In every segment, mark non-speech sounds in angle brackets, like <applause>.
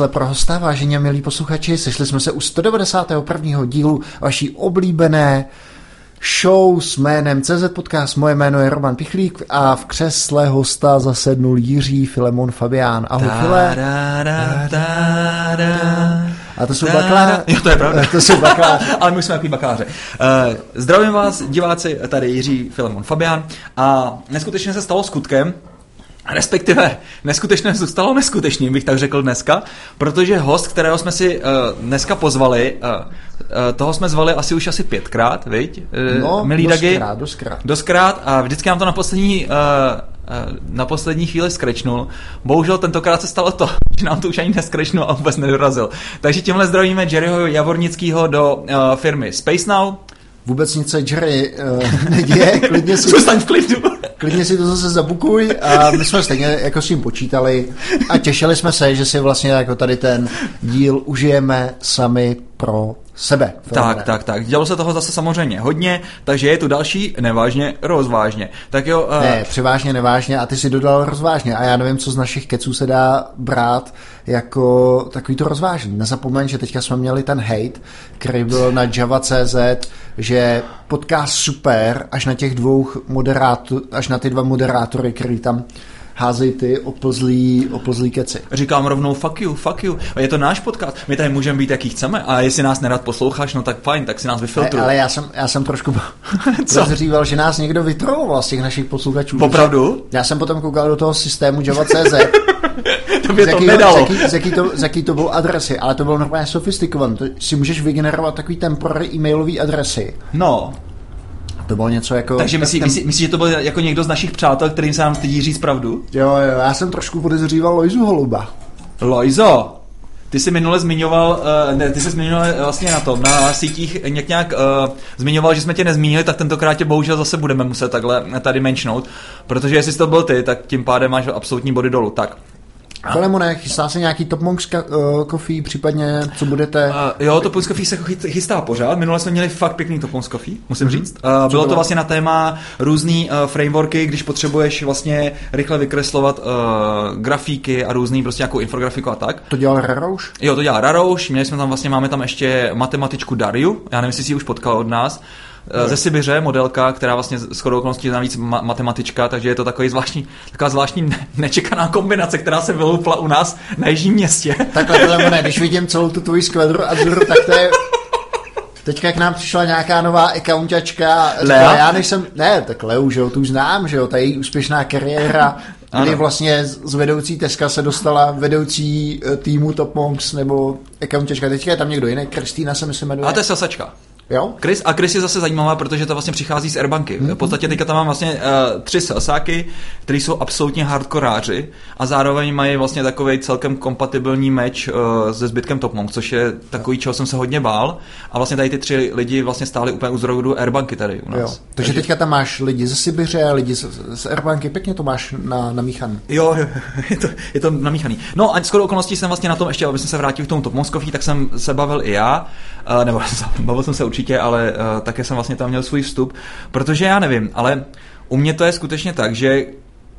Křesle pro hosta, vážení a milí posluchači. Sešli jsme se u 191. dílu vaší oblíbené show s jménem CZ Podcast. Moje jméno je Roman Pichlík a v křesle hosta zasednul Jiří Filemon Fabián. Ahoj, File. A to jsou bakaláře. Jo, to je pravda. To jsou bakaláře. <laughs> Ale my jsme takový bakaláře. Uh, zdravím vás, diváci, tady Jiří Filemon Fabián. A neskutečně se stalo skutkem, Respektive neskutečné zůstalo neskutečným, bych tak řekl dneska, protože host, kterého jsme si uh, dneska pozvali, uh, uh, toho jsme zvali asi už asi pětkrát, viď? Uh, No, Dagi? doskrát, doskrát. Doskrát a vždycky nám to na poslední, uh, uh, na poslední chvíli skrečnul. Bohužel tentokrát se stalo to, <laughs> že nám to už ani neskrečnul a vůbec nedorazil. Takže tímhle zdravíme Jerryho Javornického do uh, firmy Space Now. Vůbec nic se Jerry uh, neděje, <laughs> klidně si, Zůstaň v klidu. Klidně si to zase zabukuj a my jsme stejně jako s tím počítali a těšili jsme se, že si vlastně jako tady ten díl užijeme sami pro sebe. Tak, tak, tak. Dělalo se toho zase samozřejmě hodně, takže je tu další nevážně, rozvážně. Tak jo, uh, Ne, převážně, nevážně a ty si dodal rozvážně a já nevím, co z našich keců se dá brát jako takový to rozvážný. Nezapomeň, že teďka jsme měli ten hate, který byl na Java.cz, že podcast super až na těch dvou moderátor, až na ty dva moderátory, který tam házejí ty oplzlý, oplzlý keci. Říkám rovnou fuck you, fuck you. Je to náš podcast, my tady můžeme být jaký chceme a jestli nás nerad posloucháš, no tak fajn, tak si nás vyfiltruj. ale já jsem, já jsem trošku <laughs> Co? podezříval, že nás někdo vytroloval z těch našich posluchačů. Opravdu? Já jsem potom koukal do toho systému Java.cz <laughs> To by z to jaký, nedalo. Z jaký, z, jaký to, z jaký to byl adresy, ale to bylo normálně sofistikované. To si můžeš vygenerovat takový temporary e-mailové adresy. No, To bylo něco jako... takže myslíš, myslí, myslí, že to byl jako někdo z našich přátel, kterým se nám stydí říct pravdu? Jo, jo, já jsem trošku podezříval Lojzu Holuba. Lojzo, ty jsi minule zmiňoval, uh, ne, ty jsi zmiňoval vlastně na tom, na sítích nějak nějak uh, zmiňoval, že jsme tě nezmínili, tak tentokrát tě bohužel zase budeme muset takhle tady menšnout, protože jestli jsi to byl ty, tak tím pádem máš absolutní body dolů. Tak, Filemone, chystá se nějaký Top Monks ka- uh, coffee, případně co budete... Uh, jo, to Coffee se chy- chystá pořád. Minule jsme měli fakt pěkný Topons Coffee, musím mm-hmm. říct. Uh, bylo bylo? to vlastně na téma různý uh, frameworky, když potřebuješ vlastně rychle vykreslovat uh, grafíky a různý prostě nějakou infografiku a tak. To dělal Rarouš? Jo, to dělá Rarouš, měli jsme tam vlastně, máme tam ještě matematičku Dariu, já nevím, jestli si ji už potkal od nás, Eh, ze Sibiře, modelka, která vlastně s chodou okolností je navíc ma- matematička, takže je to takový zvláštní, taková zvláštní ne- nečekaná kombinace, která se vyloupla u nás na jižním městě. <laughs> Takhle, Filemone, když vidím celou tu tvoji skvedru Azure, tak to je... Teďka k nám přišla nějaká nová accountačka. a Lea? Já než jsem, ne, tak Leu, že jo, tu už znám, že jo, ta její úspěšná kariéra, kdy Ano. vlastně z z vedoucí Teska se dostala vedoucí eh, týmu Top Monks nebo accountačka. Teďka je tam někdo jiný, Kristýna se myslím jmenuje. A to je sasačka. Jo? Chris, a Chris je zase zajímavá, protože to vlastně přichází z Airbanky. Mhm. V podstatě teďka tam mám vlastně uh, tři sasáky, kteří jsou absolutně hardkoráři a zároveň mají vlastně takový celkem kompatibilní meč uh, se zbytkem Top Monk, což je takový, čeho jsem se hodně bál. A vlastně tady ty tři lidi vlastně stáli úplně u zrodu Airbanky tady u nás. Jo. Takže teďka tam máš lidi ze Sibiře, lidi z, z Airbanky, pěkně to máš na, namíchaný. Jo, jo, <laughs> je to, je to namíchaný. No a skoro okolností jsem vlastně na tom ještě, aby jsem se vrátil k tomu Top Monk Coffee, tak jsem se bavil i já, uh, nebo <laughs> bavil jsem se určitě, ale uh, také jsem vlastně tam měl svůj vstup, protože já nevím, ale u mě to je skutečně tak, že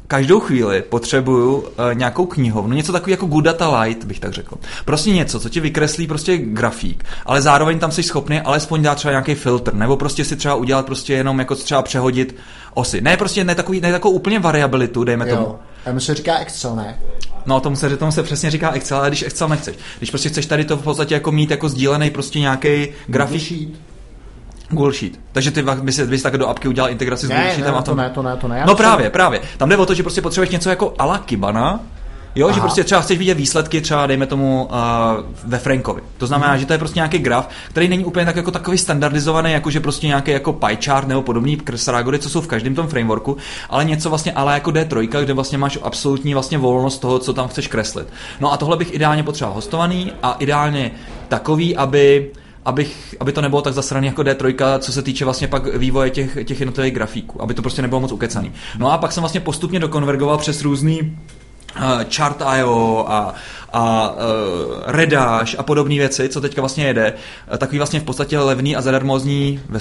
každou chvíli potřebuju uh, nějakou knihovnu, něco takový jako Good Data Light, bych tak řekl. Prostě něco, co ti vykreslí prostě grafík, ale zároveň tam jsi schopný alespoň dát třeba nějaký filtr, nebo prostě si třeba udělat prostě jenom jako třeba přehodit osy. Ne prostě ne takový, ne takovou úplně variabilitu, dejme tomu. Jo. A mi se říká Excel, ne? No, tomu se, tomu se přesně říká Excel, ale když Excel nechceš. Když prostě chceš tady to v podstatě jako mít jako sdílený prostě nějaký grafik. Google Sheet. Takže ty by si, by si tak do apky udělal integraci s Google Ne, Sheetem ne, a to ne, to ne, to ne. No právě, právě. Tam jde o to, že prostě potřebuješ něco jako ala Kibana, Jo, Aha. že prostě třeba chceš vidět výsledky třeba, dejme tomu, uh, ve Frankovi. To znamená, že to je prostě nějaký graf, který není úplně tak jako takový standardizovaný, jako že prostě nějaký jako pie chart nebo podobný srágory, co jsou v každém tom frameworku, ale něco vlastně ale jako D3, kde vlastně máš absolutní vlastně volnost toho, co tam chceš kreslit. No a tohle bych ideálně potřeboval hostovaný a ideálně takový, aby abych, aby to nebylo tak zasraný jako D3, co se týče vlastně pak vývoje těch, těch jednotlivých grafíků, aby to prostě nebylo moc ukecaný. No a pak jsem vlastně postupně dokonvergoval přes různý uh, Chart.io a, a uh, Redash a podobné věci, co teďka vlastně jede, takový vlastně v podstatě levný a zadarmozní ve,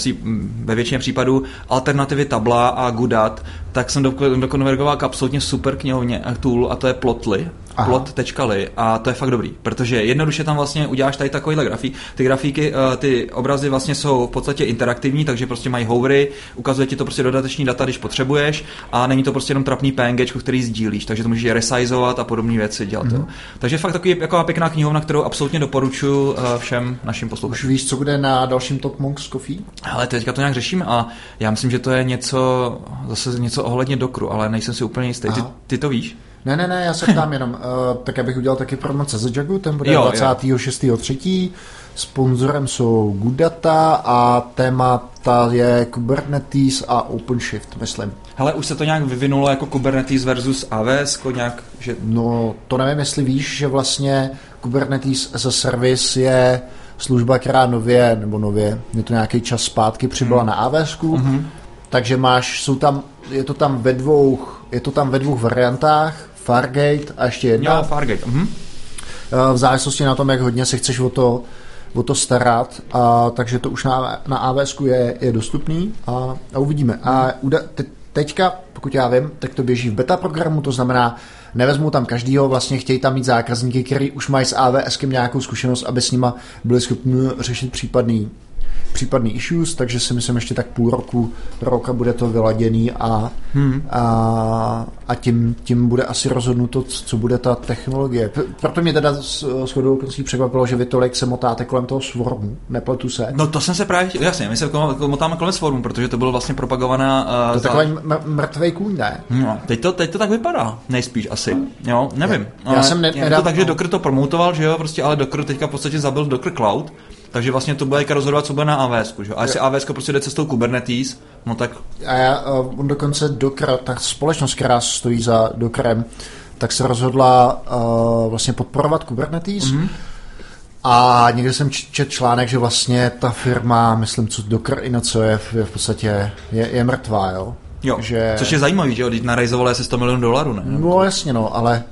ve většině případů alternativy Tabla a Gudat, tak jsem dokonvergoval k absolutně super knihovně a tool a to je Plotly, plot.ly a to je fakt dobrý, protože jednoduše tam vlastně uděláš tady takovýhle grafí. Ty grafíky, eh, ty obrazy vlastně jsou v podstatě interaktivní, takže prostě mají hovery, ukazuje ti to prostě dodateční data, když potřebuješ a není to prostě jenom trapný PNG, který sdílíš, takže to můžeš resizovat a podobné věci dělat. Mm-hmm. Takže fakt takový jako pěkná knihovna, kterou absolutně doporučuji eh, všem našim posluchačům. Už víš, co bude na dalším Top Monks Coffee? Ale teďka to nějak řeším a já myslím, že to je něco, zase něco ohledně dokru, ale nejsem si úplně jistý. Ty, ty to víš? Ne, ne, ne, já se ptám jenom, uh, tak abych udělal taky promoce ze Jagu, ten bude 26.3. Sponzorem jsou Gudata a témata je Kubernetes a OpenShift, myslím. Hele, už se to nějak vyvinulo jako Kubernetes versus AWS, nějak, že... No, to nevím, jestli víš, že vlastně Kubernetes as a service je služba, která nově, nebo nově, je to nějaký čas zpátky, přibyla hmm. na AWS, mm-hmm. takže máš, jsou tam, je to tam ve dvou, je to tam ve dvou variantách, Fargate a ještě jedna. Jo, Fargate. Mhm. V závislosti na tom, jak hodně se chceš o to, o to starat, a, takže to už na, na AWS je, je dostupný a, a uvidíme. A uda, te, teďka, pokud já vím, tak to běží v beta programu, to znamená, nevezmu tam každýho, vlastně chtějí tam mít zákazníky, který už mají s AWS nějakou zkušenost, aby s nima byli schopni řešit případný případný issues, takže si myslím ještě tak půl roku, roka bude to vyladěný a, hmm. a, a tím, tím bude asi rozhodnuto, co bude ta technologie. Proto mě teda s, s chodou překvapilo, že vy tolik se motáte kolem toho Swarmu, nepletu se. No to jsem se právě, jasně, my se motáme kolem Swarmu, protože to bylo vlastně propagovaná... Uh, to je takový mrtvý kůň, ne? No, teď to, teď to tak vypadá, nejspíš asi, jo, nevím. Já, já jsem ne, je to tak, že Docker to promotoval, že jo, prostě, ale Docker teďka v podstatě zabil Docker Cloud, takže vlastně to bude rozhodovat, co bude na AWS. Že? A jestli AWS prostě jde cestou Kubernetes, no tak... A já, uh, on dokonce Docker, ta společnost, která stojí za Dockerem, tak se rozhodla uh, vlastně podporovat Kubernetes. Mm-hmm. A někde jsem četl článek, že vlastně ta firma, myslím, co Docker i na co je, je v podstatě je, je mrtvá, jo. Jo, že... což je zajímavý, že jo, když narajzovali asi 100 milionů dolarů, ne? No jasně, no, ale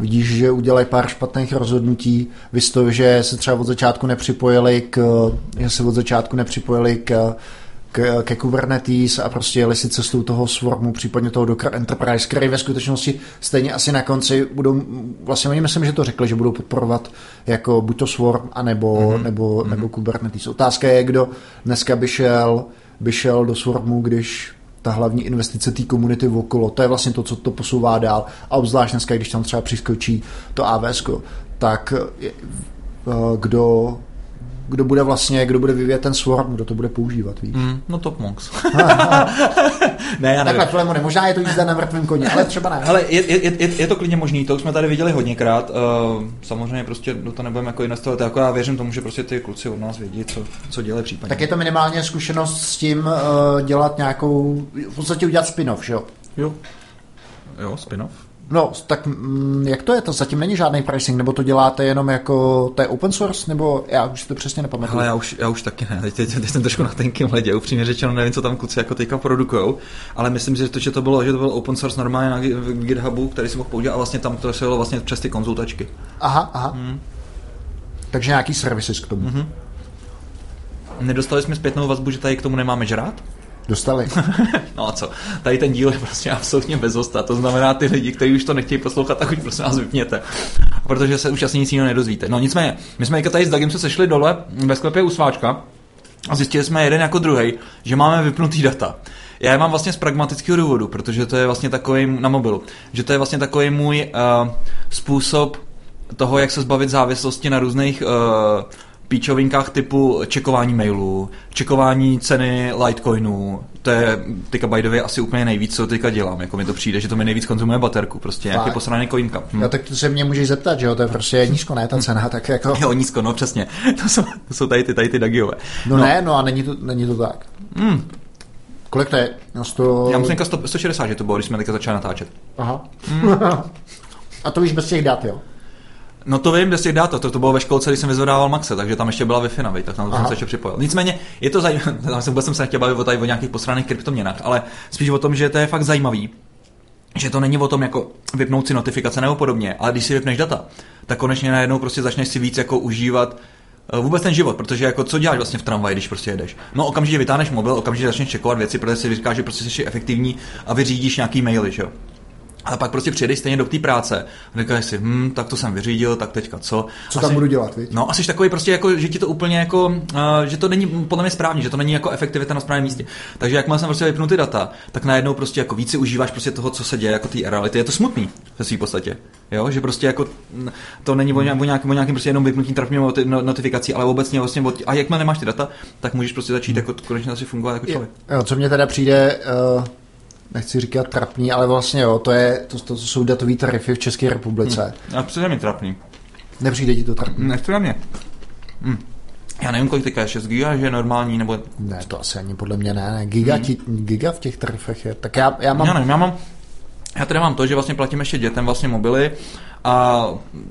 vidíš, že udělají pár špatných rozhodnutí, to, že se třeba od začátku nepřipojili k, že se od začátku nepřipojili k k, ke Kubernetes a prostě jeli si cestou toho Swarmu, případně toho Docker Enterprise, který ve skutečnosti stejně asi na konci budou, vlastně oni myslím, že to řekli, že budou podporovat jako buď to Swarm, anebo, mm-hmm. nebo, mm-hmm. nebo Kubernetes. Otázka je, kdo dneska by šel, by šel do Swarmu, když ta hlavní investice té komunity okolo. To je vlastně to, co to posouvá dál. A obzvlášť dneska, když tam třeba přiskočí to AWS, tak eh, kdo kdo bude vlastně, kdo bude vyvíjet ten swarm, kdo to bude používat, víš? Mm, no top monks. <laughs> <laughs> ne, já nevím. Takhle, Filemone, možná je to jízda na mrtvém koni, ale třeba ne. Ale je, je, je, je, to klidně možný, to už jsme tady viděli hodněkrát. Uh, samozřejmě prostě do toho nebudeme jako investovat, jako já věřím tomu, že prostě ty kluci od nás vědí, co, co dělají případně. Tak je to minimálně zkušenost s tím uh, dělat nějakou, v podstatě udělat spin-off, že jo? Jo. Jo, spin-off. No, tak mm, jak to je? To zatím není žádný pricing, nebo to děláte jenom jako, to je open source, nebo já už si to přesně nepamatuju. Ale já už, já už taky ne, teď, teď, teď jsem trošku na tenkým ledě, upřímně řečeno nevím, co tam kluci jako teďka produkujou, ale myslím si, že to, že to bylo, že to byl open source normálně na GitHubu, který si mohl použít a vlastně tam to se vlastně přes ty konzultačky. Aha, aha. Hmm. Takže nějaký services k tomu. Mm-hmm. Nedostali jsme zpětnou vazbu, že tady k tomu nemáme žrát? Dostali. <laughs> no a co? Tady ten díl je prostě absolutně bezosta. To znamená, ty lidi, kteří už to nechtějí poslouchat, tak už prostě nás vypněte. Protože se už asi nic jiného nedozvíte. No nicméně, my jsme tady s Dagem se sešli dole ve sklepě u sváčka a zjistili jsme jeden jako druhý, že máme vypnutý data. Já je mám vlastně z pragmatického důvodu, protože to je vlastně takový na mobilu, že to je vlastně takový můj uh, způsob toho, jak se zbavit závislosti na různých uh, píčovinkách typu čekování mailů, čekování ceny Litecoinů, to je teďka by the way asi úplně nejvíc, co teďka dělám, jako mi to přijde, že to mi nejvíc konzumuje baterku, prostě nějaký posraný coinka. Hm. Jo, tak to se mě můžeš zeptat, že jo, to je prostě nízko, ne, ta cena, tak jako... Jo, nízko, no přesně, <laughs> to jsou, to jsou tady ty, tady ty dagiové. No, no, ne, no a není to, není to tak. Hmm. Kolik to je? No 100... Já myslím 100, 160, že to bylo, když jsme teďka začali natáčet. Aha. Hmm. <laughs> a to víš bez těch dat, jo? No to vím, kde si dá to. to. To bylo ve školce, když jsem vyzvedával Maxe, takže tam ještě byla Wi-Fi, tak tam jsem se ještě připojil. Nicméně je to zajímavé, <laughs> vůbec jsem se nechtěl bavit o, tady o nějakých posraných kryptoměnách, ale spíš o tom, že to je fakt zajímavý, že to není o tom jako vypnout si notifikace nebo podobně, ale když si vypneš data, tak konečně najednou prostě začneš si víc jako užívat eh, vůbec ten život, protože jako co děláš vlastně v tramvaji, když prostě jedeš? No okamžitě vytáhneš mobil, okamžitě začneš čekovat věci, protože si říkáš, že prostě jsi efektivní a vyřídíš nějaký maily, že jo? A pak prostě přijedeš stejně do té práce a říkáš si, hm, tak to jsem vyřídil, tak teďka co? Co tam Asi- budu dělat, viď? No, asi takový prostě jako, že ti to úplně jako, uh, že to není podle mě správně, že to není jako efektivita na správném místě. Takže jakmile jsem prostě vypnul ty data, tak najednou prostě jako víc si užíváš prostě toho, co se děje, jako té reality. Je to smutný ve své podstatě. Jo, že prostě jako to není o, nějak, o, nějakým, o nějakým prostě jenom vypnutí noti- no- notifikací, ale obecně vlastně od, a jakmile nemáš ty data, tak můžeš prostě začít jako konečně asi fungovat jako člověk. Jo, co mě teda přijde, uh, nechci říkat trapný, ale vlastně jo, to, je, to, to, jsou datový tarify v České republice. A přijde mi trapný. Nepřijde ti to trapný? Nepřijde mě. Hm. Já nevím, kolik teďka je 6 giga, že je normální, nebo Ne, to asi ani podle mě ne. ne. Giga, ti, giga v těch tarifech je. Tak já, já mám... Já nevím, já mám, já teda mám to, že vlastně platím ještě dětem vlastně mobily a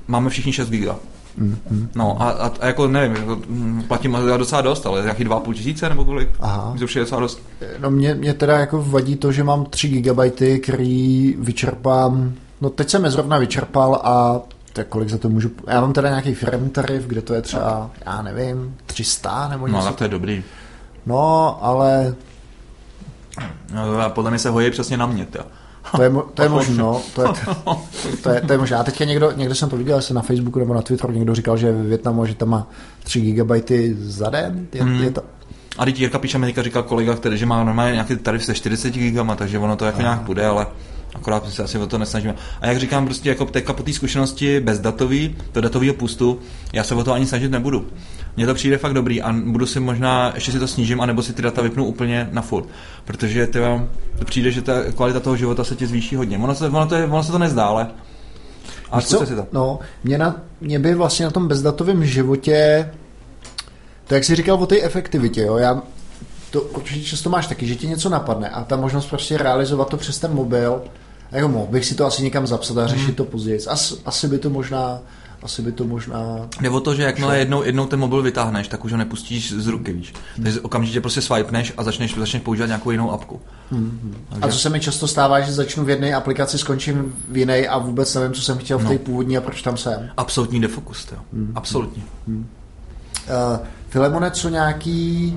máme všichni 6 giga. Mm, No a, a, a, jako nevím, jako, mm, platím já docela dost, ale jaký 2,5 tisíce nebo kolik? Aha. Že je docela dost. No mě, mě teda jako vadí to, že mám 3 gigabajty, který vyčerpám, no teď jsem je zrovna vyčerpal a tak kolik za to můžu, já mám teda nějaký firmní tarif, kde to je třeba, já nevím, 300 nebo No něco. tak to je dobrý. No, ale No, a podle mě se hojí přesně na mě, jo. To je, to je <laughs> možné, no, to je, to je, to je možné. A teďka někdo, někdo jsem to viděl, jestli na Facebooku nebo na Twitteru, někdo říkal, že ve Větnamu, že tam má 3 gigabajty za den, je, Hmm. je to, A teď Jirka píše mi teďka říkal kolega, který, že má normálně nějaký tarif se 40 gigama, takže ono to jako nějak bude, ale akorát se asi o to nesnažíme. A jak říkám, prostě jako teďka po té zkušenosti bez datový, to datového pustu, já se o to ani snažit nebudu. Mně to přijde fakt dobrý a budu si možná, ještě si to snížím, anebo si ty data vypnu úplně na full. Protože ty, to přijde, že ta kvalita toho života se ti zvýší hodně. Ono se, ono to, je, ono se to nezdá, ale a co? si to. No, mě, na, mě by vlastně na tom bezdatovém životě, to jak jsi říkal o té efektivitě, jo, já to určitě často máš taky, že ti něco napadne a ta možnost prostě realizovat to přes ten mobil, jako mohl bych si to asi někam zapsat a řešit to později. As, asi by to možná, asi by to možná, Jde o to, že jakmile jednou, jednou ten mobil vytáhneš, tak už ho nepustíš z ruky, víš. Takže okamžitě prostě swipeneš a začneš, začneš používat nějakou jinou apku. a co se mi často stává, že začnu v jedné aplikaci, skončím v jiné a vůbec nevím, co jsem chtěl v té No. původní a proč tam jsem. Absolutní defokus, jo. Absolutně. Uh, Filemone, co nějaký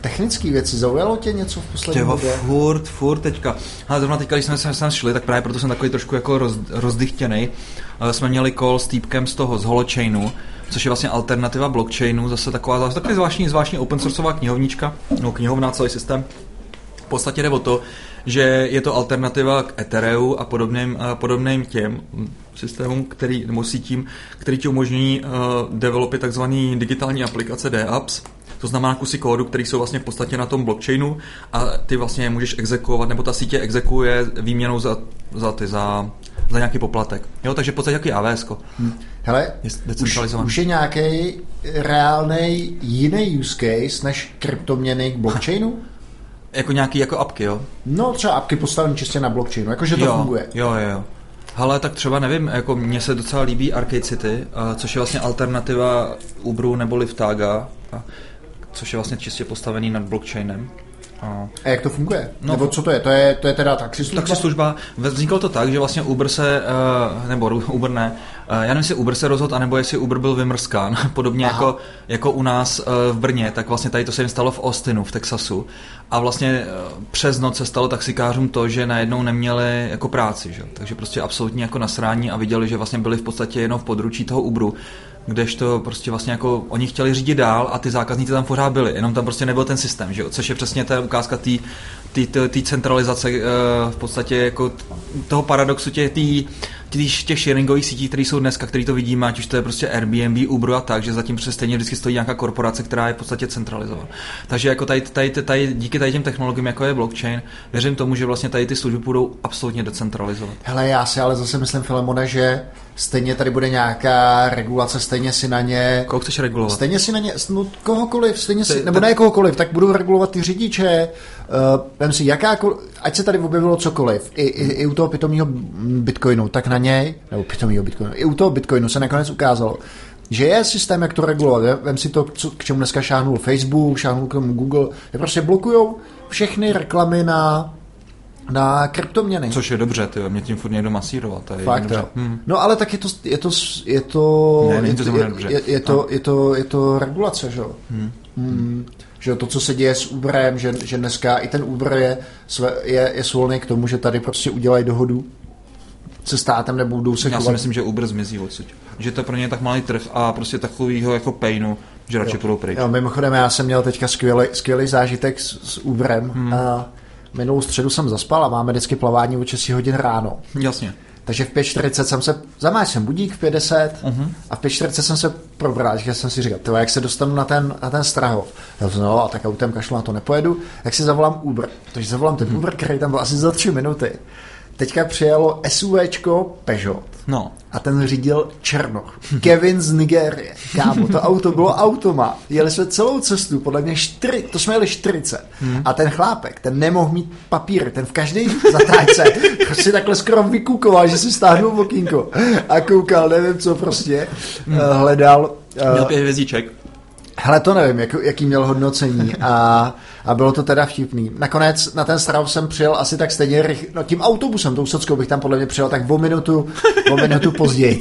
technické věci, zaujalo tě něco v poslední Těho, době? furt, furt teďka. Ale zrovna teďka, když jsme se sem šli, tak právě proto jsem takový trošku jako roz, rozdychtěný. Uh, jsme měli call s týpkem z toho, z Holochainu, což je vlastně alternativa blockchainu, zase taková, zase takový zvláštní, zvláštní open sourceová knihovnička, no knihovna, celý systém. V podstatě jde o to, že je to alternativa k Ethereu a podobným, a podobným těm systémům, který, nebo sítím, který ti umožní uh, developit takzvaný digitální aplikace DApps, to znamená kusy kódu, který jsou vlastně v podstatě na tom blockchainu a ty vlastně je můžeš exekuovat, nebo ta sítě exekuje výměnou za, za, ty, za, za nějaký poplatek. Jo, takže v podstatě jaký AWS. Hele, Je už, už je nějaký reálný jiný use case než kryptoměny k blockchainu? <laughs> Jako nějaký jako apky, jo? No třeba apky postavené čistě na blockchainu, jakože to jo, funguje. Jo, jo, jo. Ale tak třeba nevím, jako mně se docela líbí Arcade City, a což je vlastně alternativa Uberu nebo Liftaga, což je vlastně čistě postavený nad blockchainem. A A jak to funguje? No. Nebo co to je? To je, to je teda taxislužba? taxislužba, vzniklo to tak, že vlastně Uber se, eh, nebo Uber ne, eh, já nevím, jestli Uber se rozhodl, anebo jestli Uber byl vymrskán, <laughs> podobně Aha. jako, jako u nás eh, v Brně, tak vlastně tady to se jim stalo v Austinu, v Texasu. A vlastně přes noc se stalo taxikářům to, že najednou neměli jako práci, že? takže prostě absolutně jako nasrání a viděli, že vlastně byli v podstatě jenom v područí toho Uberu, kdežto prostě vlastně jako oni chtěli řídit dál a ty zákazníci tam pořád byli, jenom tam prostě nebyl ten systém, že jo? což je přesně ta ukázka té té- té té centralizace eh, v podstatě jako toho paradoxu těch, tý, těch, těch sharingových sítí, které jsou dneska, které to vidíme, ať už to je prostě Airbnb, Uber a tak, že zatím přes stejně vždycky stojí nějaká korporace, která je v podstatě centralizovaná. Takže jako tady, tady, tady, díky tady těm technologiím, jako je blockchain, věřím tomu, že vlastně tady ty služby budou absolutně decentralizovat. Hele, já si ale zase myslím, Filemone, že stejně tady bude nějaká regulace, stejně si na ně... Koho chceš regulovat? Stejně si na ně, no, kohokoliv, stejně si, nebo ne kohokoliv, tak budou regulovat ty řidiče, uh, vem si jakákoliv, ať se tady objevilo cokoliv, i, i, i u toho pitomího bitcoinu, tak na něj, nebo pitomího bitcoinu, i u toho bitcoinu se nakonec ukázalo, že je systém, jak to regulovat. Vem- si to, co, k čemu dneska šáhnul Facebook, šáhnul k tomu Google, je prostě blokujou všechny reklamy na na kryptoměny. Což je dobře, ty mě tím furt někdo masírovat. To je Fakt, dobře. Hmm. No ale tak je to, je to, je to, Ne, není to je, je, dobře. je, je, to, je, to, je to regulace, že jo? Hmm. Hmm. Že to, co se děje s Uberem, že, že dneska i ten Uber je, je, je svolný k tomu, že tady prostě udělají dohodu se státem nebo budou se Já si chovat. myslím, že Uber zmizí odsud. Že to je pro ně tak malý trh a prostě takovýho jako painu, že radši půjdou pryč. Jo, mimochodem, já jsem měl teďka skvělý, skvělý zážitek s, s Uberem. Hmm. A minulou středu jsem zaspal a máme vždycky plavání o 6 hodin ráno. Jasně. Takže v 5.40 jsem se, zamáš jsem budík v 50 Mhm. a v 5.40 jsem se probral, že jsem si říkal, tyhle, jak se dostanu na ten, na ten Strahov. Já jsem, no a tak autem kašlu na to nepojedu, jak si zavolám Uber. Takže zavolám ten Uber, který tam byl asi za 3 minuty. Teďka přijelo SUVčko Peugeot No. a ten řídil Černoch. <laughs> Kevin z Nigérie. Kámo, to auto bylo automat. Jeli jsme celou cestu, podle mě čtyři, to jsme jeli 40. A ten chlápek, ten nemohl mít papír, ten v každé zatáčce <laughs> si takhle skoro vykukoval, že si stáhnul okýnko a koukal, nevím co prostě, eh, hledal. eh, Měl pět hvězdíček. Hele, to nevím, jak, jaký měl hodnocení a, a bylo to teda vtipný. Nakonec na ten Strav jsem přijel asi tak stejně rych, no tím autobusem, tou Sockou bych tam podle mě přijel tak o minutu, o minutu později.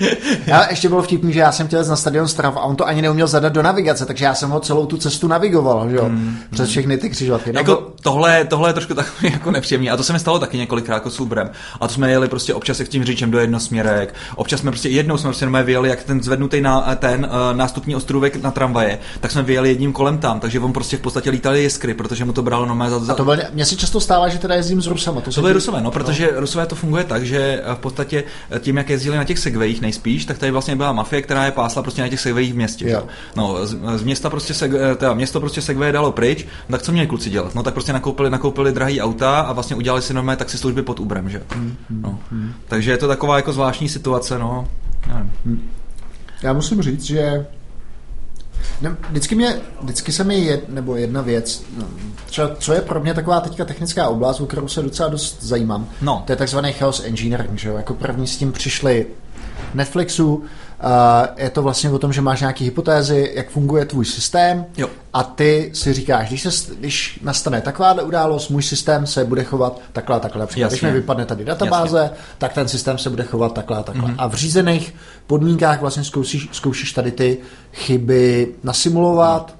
<laughs> Já ještě bylo vtipný, že já jsem chtěl jít na stadion Strav a on to ani neuměl zadat do navigace, takže já jsem ho celou tu cestu navigoval, že jo, přes všechny ty křižovatky. No, Jako tohle, tohle je trošku takový <laughs> jako nepříjemný. A to se mi stalo taky několikrát jako s Uberem. A to jsme jeli prostě občas jak tím řičem do jednosměrek. Občas jsme prostě jednou jsme prostě jenom vyjeli, jak ten zvednutý na, ten uh, nástupní ostrůvek na tramvaje, tak jsme vyjeli jedním kolem tam, takže on prostě v podstatě lítal jiskry, protože mu to bralo normálně za, a to byl, mně se často stává, že teda jezdím s Rusama. To, To se byly Rusové, no, protože Rusové to funguje tak, že v podstatě tím, jak jezdili na těch segwayích nejspíš, tak tady vlastně byla mafie, která je pásla prostě na těch segwayích v městě. Jo. No, z, z města prostě seg, teda město prostě segway dalo pryč, no, tak co měli kluci dělat? No tak prostě nakoupili, nakoupili drahý auta a vlastně udělali si normálně taxislužby pod Uberem, že? No. Takže je to taková jako zvláštní situace, no. Nevím. Já musím říct, že ne, vždycky, mě, vždycky se mi jed, nebo jedna věc, no, třeba, co je pro mě taková teďka technická oblast, o kterou se docela dost zajímám, No. to je takzvaný chaos engineering, že jo? Jako první s tím přišli Netflixu, je to vlastně o tom, že máš nějaké hypotézy, jak funguje tvůj systém Jo. a ty si říkáš, když, se, když nastane takováhle událost, můj systém se bude chovat takhle a takhle. Například, když Jasně. mi vypadne tady databáze, tak ten systém se bude chovat takhle a takhle. Mhm. Mm-hmm. A v řízených podmínkách vlastně zkoušíš, zkoušíš tady ty chyby nasimulovat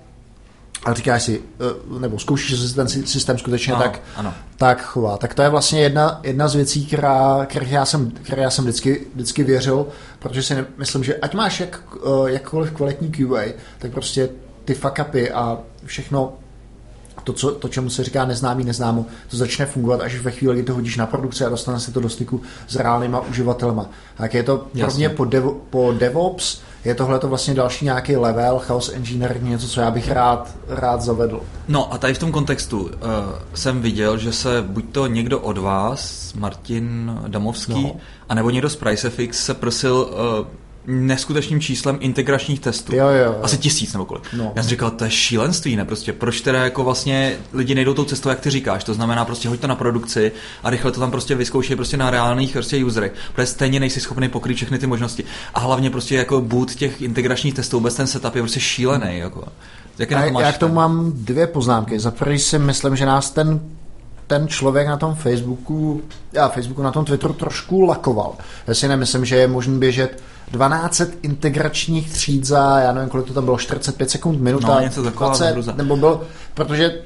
a říkáš si, eh, nebo zkoušíš, že se ten sy- systém skutečně Ano, tak, ano. tak chová. Tak to je vlastně jedna, jedna z věcí, která, které já jsem, které já jsem vždycky, vždycky věřil, protože si ne- myslím, že ať máš jak, eh, jakkoliv kvalitní QA, tak prostě ty fuck upy a všechno to, co, to, čemu se říká neznámý neznámo, to začne fungovat až ve chvíli, kdy to hodíš na produkci a dostane se to do styku s reálnýma uživatelema. Tak je to pro mě po, dev, po DevOps, je tohle to vlastně další nějaký level, chaos engineering, něco, co já bych rád, rád zavedl. No a tady v tom kontextu uh, jsem viděl, že se buď to někdo od vás, Martin Damovský, No. anebo někdo z PriceFX se prosil uh, neskutečným číslem integračních testů. Jo, jo, jo. Asi tisíc nebo kolik. No. Já jsem říkal, to je šílenství, ne? Prostě proč teda jako vlastně lidi nejdou tou cestou, jak ty říkáš? To znamená prostě hoď to na produkci a rychle to tam prostě vyzkoušej prostě na reálných prostě userech, protože stejně nejsi schopný pokrýt všechny ty možnosti. A hlavně prostě jako boot těch integračních testů, vůbec ten setup je prostě šílený. Jako. Jak na to Já, máš já k tomu mám dvě poznámky. Za prvý si myslím, že nás ten ten člověk na tom Facebooku, já Facebooku na tom Twitteru trošku lakoval. Já si nemyslím, že je možný běžet 12 integračních tříd za, já nevím, kolik to tam bylo, 45 sekund, minuta, No, něco takového, hruza. nebo byl, protože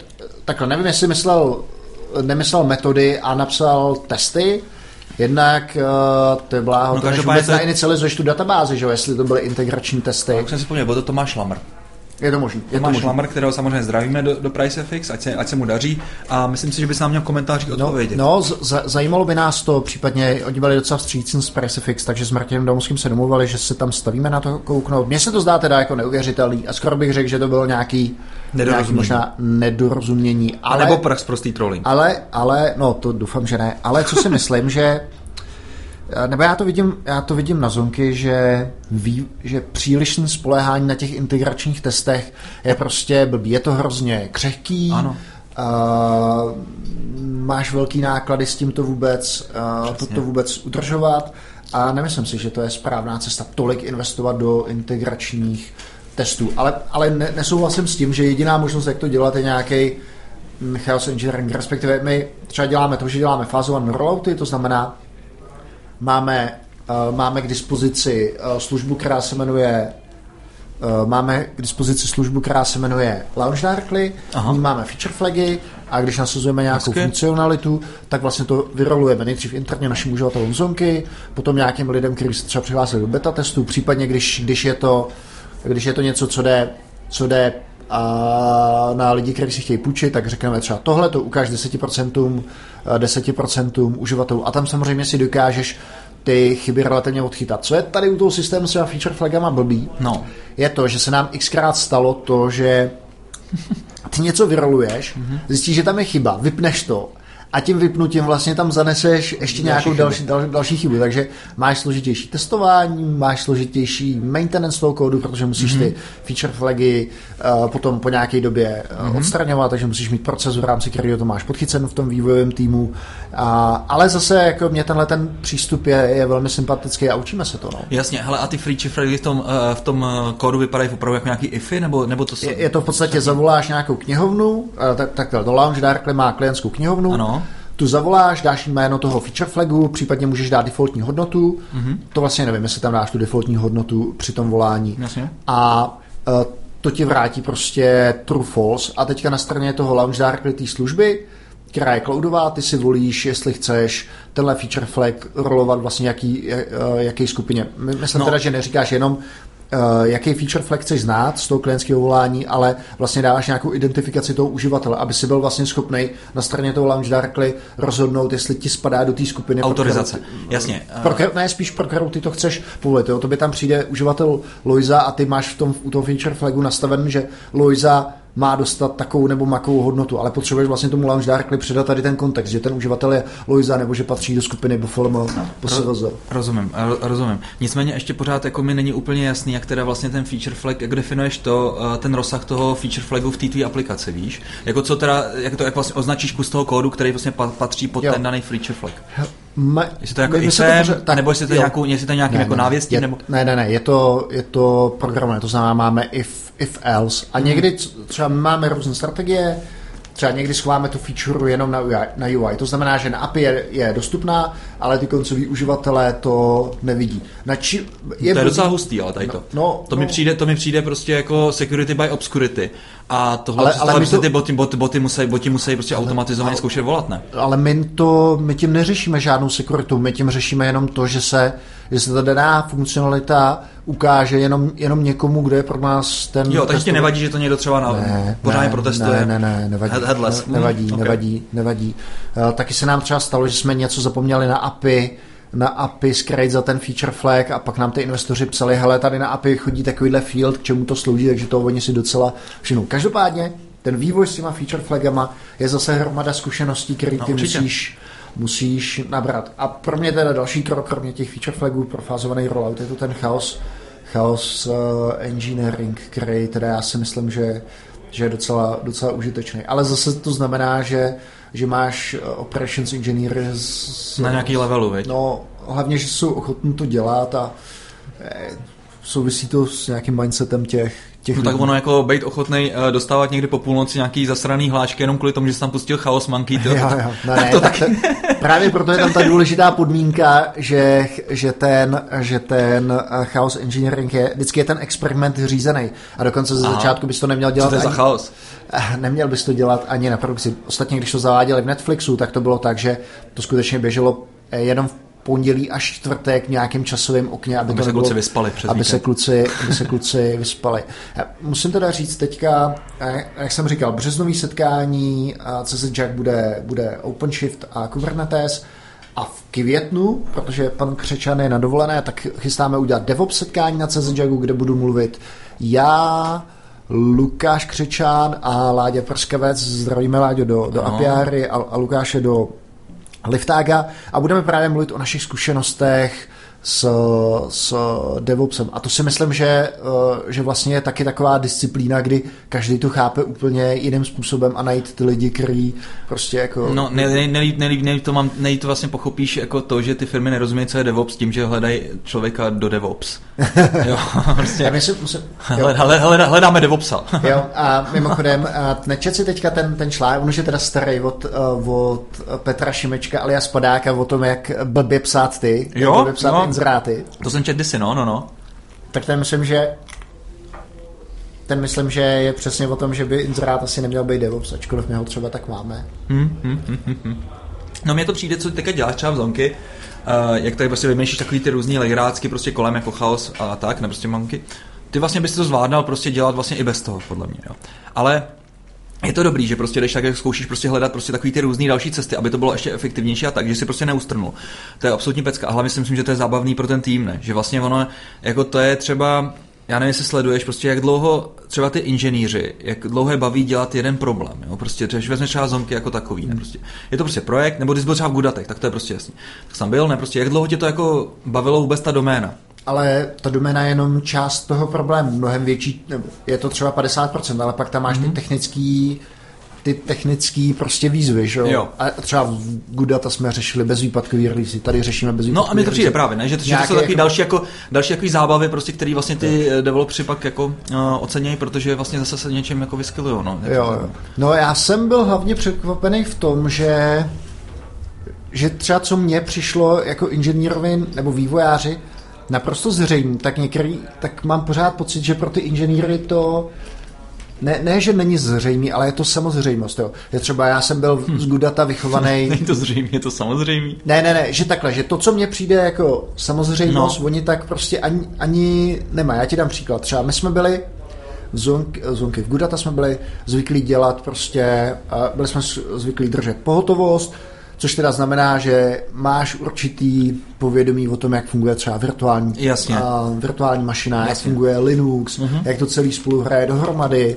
takhle, nevím, jestli myslel, nemyslel metody a napsal testy, Jednak uh, to je bláho, No, to než vůbec to je- nainicializuješ tu databázi, že jo, jestli to byly integrační testy. Jak jsem si vzpomněl, byl to Tomáš Lamr. Je to možný. Je to Tomáš možný. Lamr, kterého samozřejmě zdravíme do, do PriceFX, ať se, ať se mu daří a myslím si, že bys nám měl v komentářích No, odpovědět. no z- za- zajímalo by nás to, případně oni byli docela vstřícní z Pricefix, takže s Martinem Domovským se domluvili, že se tam stavíme na to kouknout. Mně se to zdá teda jako neuvěřitelný a skoro bych řekl, že to bylo nějaký, Nedorozumění. nějaký možná nedorozumění. Ale... Ale, nebo prax prostý trolling. ale, ale, no to doufám, že ne, ale co si myslím, že nebo já to vidím, já to vidím na Zonky, že, ví, že přílišné spoléhání na těch integračních testech je prostě blbý. Je to hrozně křehký, Ano. Uh, máš velký náklady s tím to vůbec, uh, to, to vůbec udržovat a nemyslím si, že to je správná cesta tolik investovat do integračních testů. Ale, ale ne, nesouhlasím s tím, že jediná možnost, jak to dělat, je nějaký chaos engineering, respektive my třeba děláme to, že děláme fázované rollouty, to znamená, máme, uh, máme k dispozici uh, službu, která se jmenuje uh, máme k dispozici službu, která se jmenuje Launch Darkly, Aha. máme feature flagy a když nasazujeme nějakou Hezky. funkcionalitu, tak vlastně to vyrolujeme nejdřív interně našim uživatelům zonky, potom nějakým lidem, kteří se třeba přihlásili do beta testu, případně když, když, je to, když je to něco, co jde, co jde a na lidi, kteří si chtějí půjčit, tak řekneme třeba tohle to ukáž 10%, 10% uživatelů a tam samozřejmě si dokážeš ty chyby relativně odchytat. Co je tady u toho systému s feature flagama blbý, no. je to, že se nám xkrát stalo to, že ty něco vyroluješ, mm-hmm. zjistíš, že tam je chyba, vypneš to a tím vypnutím vlastně tam zaneseš ještě nějakou další, další, další chybu. Takže máš složitější testování, máš složitější maintenance toho kódu, protože musíš mm-hmm. ty feature flagy uh, potom po nějaké době uh, mm-hmm. odstraňovat, takže musíš mít proces v rámci kterého to máš podchycen v tom vývojovém týmu. Uh, ale zase jako mě tenhle ten přístup je, je velmi sympatický a učíme se to. No. Jasně, hele, a ty feature flagy v tom, uh, v tom kódu vypadají opravdu jako nějaký IFy, nebo, nebo to se... je, je to v podstatě zavoláš nějakou knihovnu, uh, tak, tak to Launch Darkly má klientskou knihovnu, ano tu zavoláš, dáš jméno toho feature flagu, případně můžeš dát defaultní hodnotu. Mm-hmm. To vlastně nevím, jestli tam dáš tu defaultní hodnotu při tom volání. Jasně. A uh, to ti vrátí prostě true false. A teďka na straně toho Launch Darkly té služby, která je cloudová, ty si volíš, jestli chceš tenhle feature flag rolovat vlastně jaký, uh, jaký skupině. Myslím no. teda, že neříkáš jenom jaký feature flag chceš znát z toho klientského volání, ale vlastně dáváš nějakou identifikaci toho uživatele, aby si byl vlastně schopný na straně toho Launch Darkly rozhodnout, jestli ti spadá do té skupiny. Autorizace, pro kterou, jasně. Pro, ne, spíš pro kterou ty to chceš povolit. Jo? To by tam přijde uživatel Loiza a ty máš v tom, u toho feature flagu nastaven, že Loiza má dostat takovou nebo makovou hodnotu, ale potřebuješ vlastně tomu Launch Darkly předat tady ten kontext, že ten uživatel je Loiza nebo že patří do skupiny Buffalo Ro- Rozumím, rozumím. Nicméně ještě pořád jako mi není úplně jasný, jak teda vlastně ten feature flag, jak definuješ to, ten rozsah toho feature flagu v té tvý aplikaci, víš? Jako co teda, jak to jak vlastně označíš kus toho kódu, který vlastně patří pod jo. ten daný feature flag? Ma, jestli to jako my, IFem, to pořád, tak, nebo jestli to, nějakou, jestli to nějakým ne, jako návěstím? Je, nebo... Ne, ne, ne, je to, je to programové, to znamená máme if, if else a někdy třeba máme různé strategie, třeba někdy schováme tu feature jenom na UI, na UI. To znamená, že na API je, je dostupná, ale ty koncoví uživatelé to nevidí. Na či, je to je docela hustý, ale tady to. No, no, to, no. Mi přijde, to mi přijde prostě jako security by obscurity. A tohle, ale, ale prostě to, ty boty, boty, boty, musí, boty musí prostě ale, automatizovaně ale, zkoušet volat, ne? Ale my, to, my tím neřešíme žádnou sekuritu, my tím řešíme jenom to, že se, že se ta daná funkcionalita ukáže jenom, jenom někomu, kdo je pro nás ten... Jo, takže ti nevadí, že to někdo třeba na, ne, pořádně ne, protestuje? Ne, ne, ne, nevadí. Headless. Ne, nevadí, nevadí, okay. nevadí. Uh, taky se nám třeba stalo, že jsme něco zapomněli na API, na API skrýt za ten feature flag a pak nám ty investoři psali, hele, tady na API chodí takovýhle field, k čemu to slouží, takže to oni si docela všimnou. Každopádně, ten vývoj s těma feature flagama je zase hromada zkušeností, které no, ty musíš, musíš nabrat. A pro mě teda další krok, kromě těch feature flagů pro fázovaný rollout, je to ten chaos, chaos uh, engineering, který teda já si myslím, že, že je docela, docela užitečný. Ale zase to znamená, že že máš eh, operations engineer z, na nějaký levelu, veď? No, hlavně, že jsou ochotní to dělat a eh, souvisí to s nějakým mindsetem těch, těch no, tak ono jako být ochotný uh, dostávat někdy po půlnoci nějaký zasraný hlášky jenom kvůli tomu, že jsi tam pustil Chaos Monkey. To, jo, jo. <laughs> No, ne, to tak <laughs> právě proto je tam ta důležitá podmínka, že, že ten, že ten Chaos Engineering je vždycky je ten experiment řízený a dokonce ze začátku bys to neměl dělat. Co to je za chaos? Eh, neměl bys to dělat ani na produkci. Ostatně, když to zaváděli v Netflixu, tak to bylo tak, že to skutečně běželo eh, jenom v pondělí až čtvrtek v nějakém časovém okně, aby, aby se kluci vyspali přes aby se kluci, aby se kluci <laughs> vyspali. Musím teda říct teďka, jak jsem říkal, březnový setkání CZ Jack bude, bude OpenShift a Kubernetes a v květnu, protože pan Křečan je na dovolené, tak chystáme udělat DevOps setkání na CZ Jacku, kde budu mluvit já, Lukáš Křečán a Láďa Prskavec. Zdravíme Láďo do, do no. Apiary a, a Lukáše do Liftága. A budeme právě mluvit o našich zkušenostech s, s DevOpsem. A to si myslím, že, eh, že vlastně je taky taková disciplína, kdy každý to chápe úplně jiným způsobem a najít ty lidi, který prostě jako... No, nejlíp ne, ne, ne, ne, to, mám, ne, to vlastně pochopíš jako to, že ty firmy nerozumí, co je DevOps, tím, že hledají člověka do DevOps. <laughs> jo, prostě. Já myslím, musím, jo. Hleda, hleda, hledáme DevOpsa. jo, <laughs> a mimochodem, nečet si teďka ten, ten článek, on už je teda starý od, eh, od Petra Šimečka alias Padáka o tom, jak blbě psát ty, jo, jak blbě psát no. Inzeráty. To jsem četl kdysi, no, no, no. Tak ten myslím, že ten myslím, že je přesně o tom, že by inzerát asi neměl být DevOps, ačkoliv my ho třeba tak máme. Hmm, hmm, hmm, hmm. No mně to přijde, co teďka děláš třeba v zonky, uh, jak tady prostě vymýšlíš takový ty různý legrácky prostě kolem jako chaos a tak, ne prostě manky. Ty vlastně bys to zvládal prostě dělat vlastně i bez toho, podle mě, jo. Ale je to dobrý, že prostě jdeš tak, jak zkoušíš prostě hledat prostě takový ty různé další cesty, aby to bylo ještě efektivnější a tak, že si prostě neustrnul. To je absolutní pecka. A hlavně si myslím, že to je zábavný pro ten tým, ne? Že vlastně ono, jako to je třeba, já nevím, jestli sleduješ, prostě jak dlouho třeba ty inženýři, jak dlouho je baví dělat jeden problém, jo? prostě když vezmeš třeba zomky jako takový, ne? Prostě. Je to prostě projekt, nebo když byl třeba v Gudatech, tak to je prostě jasný. Tak jsem byl, ne? Prostě jak dlouho tě to jako bavilo vůbec ta doména? Ale ta doména je jenom část toho problému, mnohem větší, je to třeba 50%, ale pak tam máš mm-hmm. ty technický ty technické prostě výzvy, že jo? A třeba v Gudata jsme řešili bezvýpadkový release, tady řešíme bezvýpadkový No a mi to přijde právě, ne? Že to, že to jsou takový jako... další, jako, další jako zábavy, prostě, který vlastně ty jo. developři pak jako uh, ocenějí, protože vlastně zase se něčem jako vyskylují, no. Jo, jo. No já jsem byl hlavně překvapený v tom, že že třeba co mně přišlo jako inženýrovi nebo vývojáři, naprosto zřejmý, tak některý, tak mám pořád pocit, že pro ty inženýry to ne, ne, že není zřejmý, ale je to samozřejmost. Jo. Je třeba, já jsem byl hmm. z Gudata vychovaný. <laughs> není to zřejmý, je to samozřejmý. Ne, ne, ne, že takhle, že to, co mně přijde jako samozřejmost, no. oni tak prostě ani, ani nemá. Já ti dám příklad. Třeba my jsme byli v Zonky, Zonky v Gudata jsme byli zvyklí dělat prostě, byli jsme zvyklí držet pohotovost, což teda znamená, že máš určitý povědomí o tom, jak funguje třeba virtuální, Jasně. A, virtuální mašina, Jasně. jak funguje Linux, uh-huh. jak to celý spolu hraje dohromady.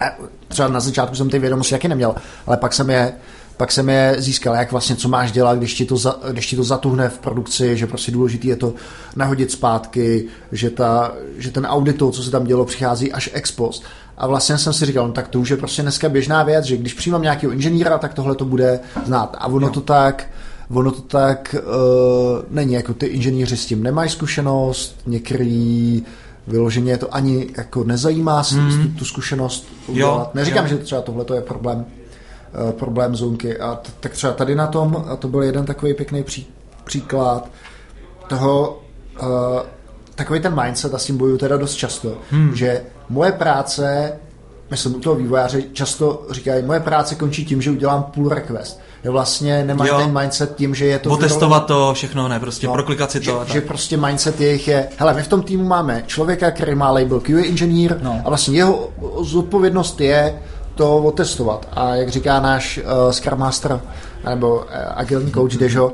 A třeba na začátku jsem ty vědomosti taky neměl, ale pak jsem je pak jsem je získal, jak vlastně, co máš dělat, když ti to, za, když ti to zatuhne v produkci, že prostě důležitý je to nahodit zpátky, že, ta, že ten audit co se tam dělo, přichází až ex post. A vlastně jsem si říkal, no tak to už je prostě dneska běžná věc, že když přijímám nějakého inženýra, tak tohle to bude znát. A ono to tak, ono to tak uh, není, jako ty inženýři s tím nemají zkušenost, některý vyloženě to ani jako nezajímá mm. tu, tu zkušenost udělat. Jo, Neříkám, jo. že třeba tohle je problém, problém zónky. A t- tak třeba tady na tom, a to byl jeden takový pěkný pří, příklad toho, uh, takový ten mindset a s tím bojuju teda dost často, hmm. že moje práce, myslím u toho vývojáře, často říkají, moje práce končí tím, že udělám půl request. Je vlastně nemají ten mindset tím, že je to... Otestovat to všechno, ne, prostě no, proklikat si to. Že, že prostě mindset jejich je, hele, my v tom týmu máme člověka, který má label QA engineer no. a vlastně jeho zodpovědnost je to otestovat. A jak říká náš uh, Scrum Master nebo uh, agilní coach Dežo,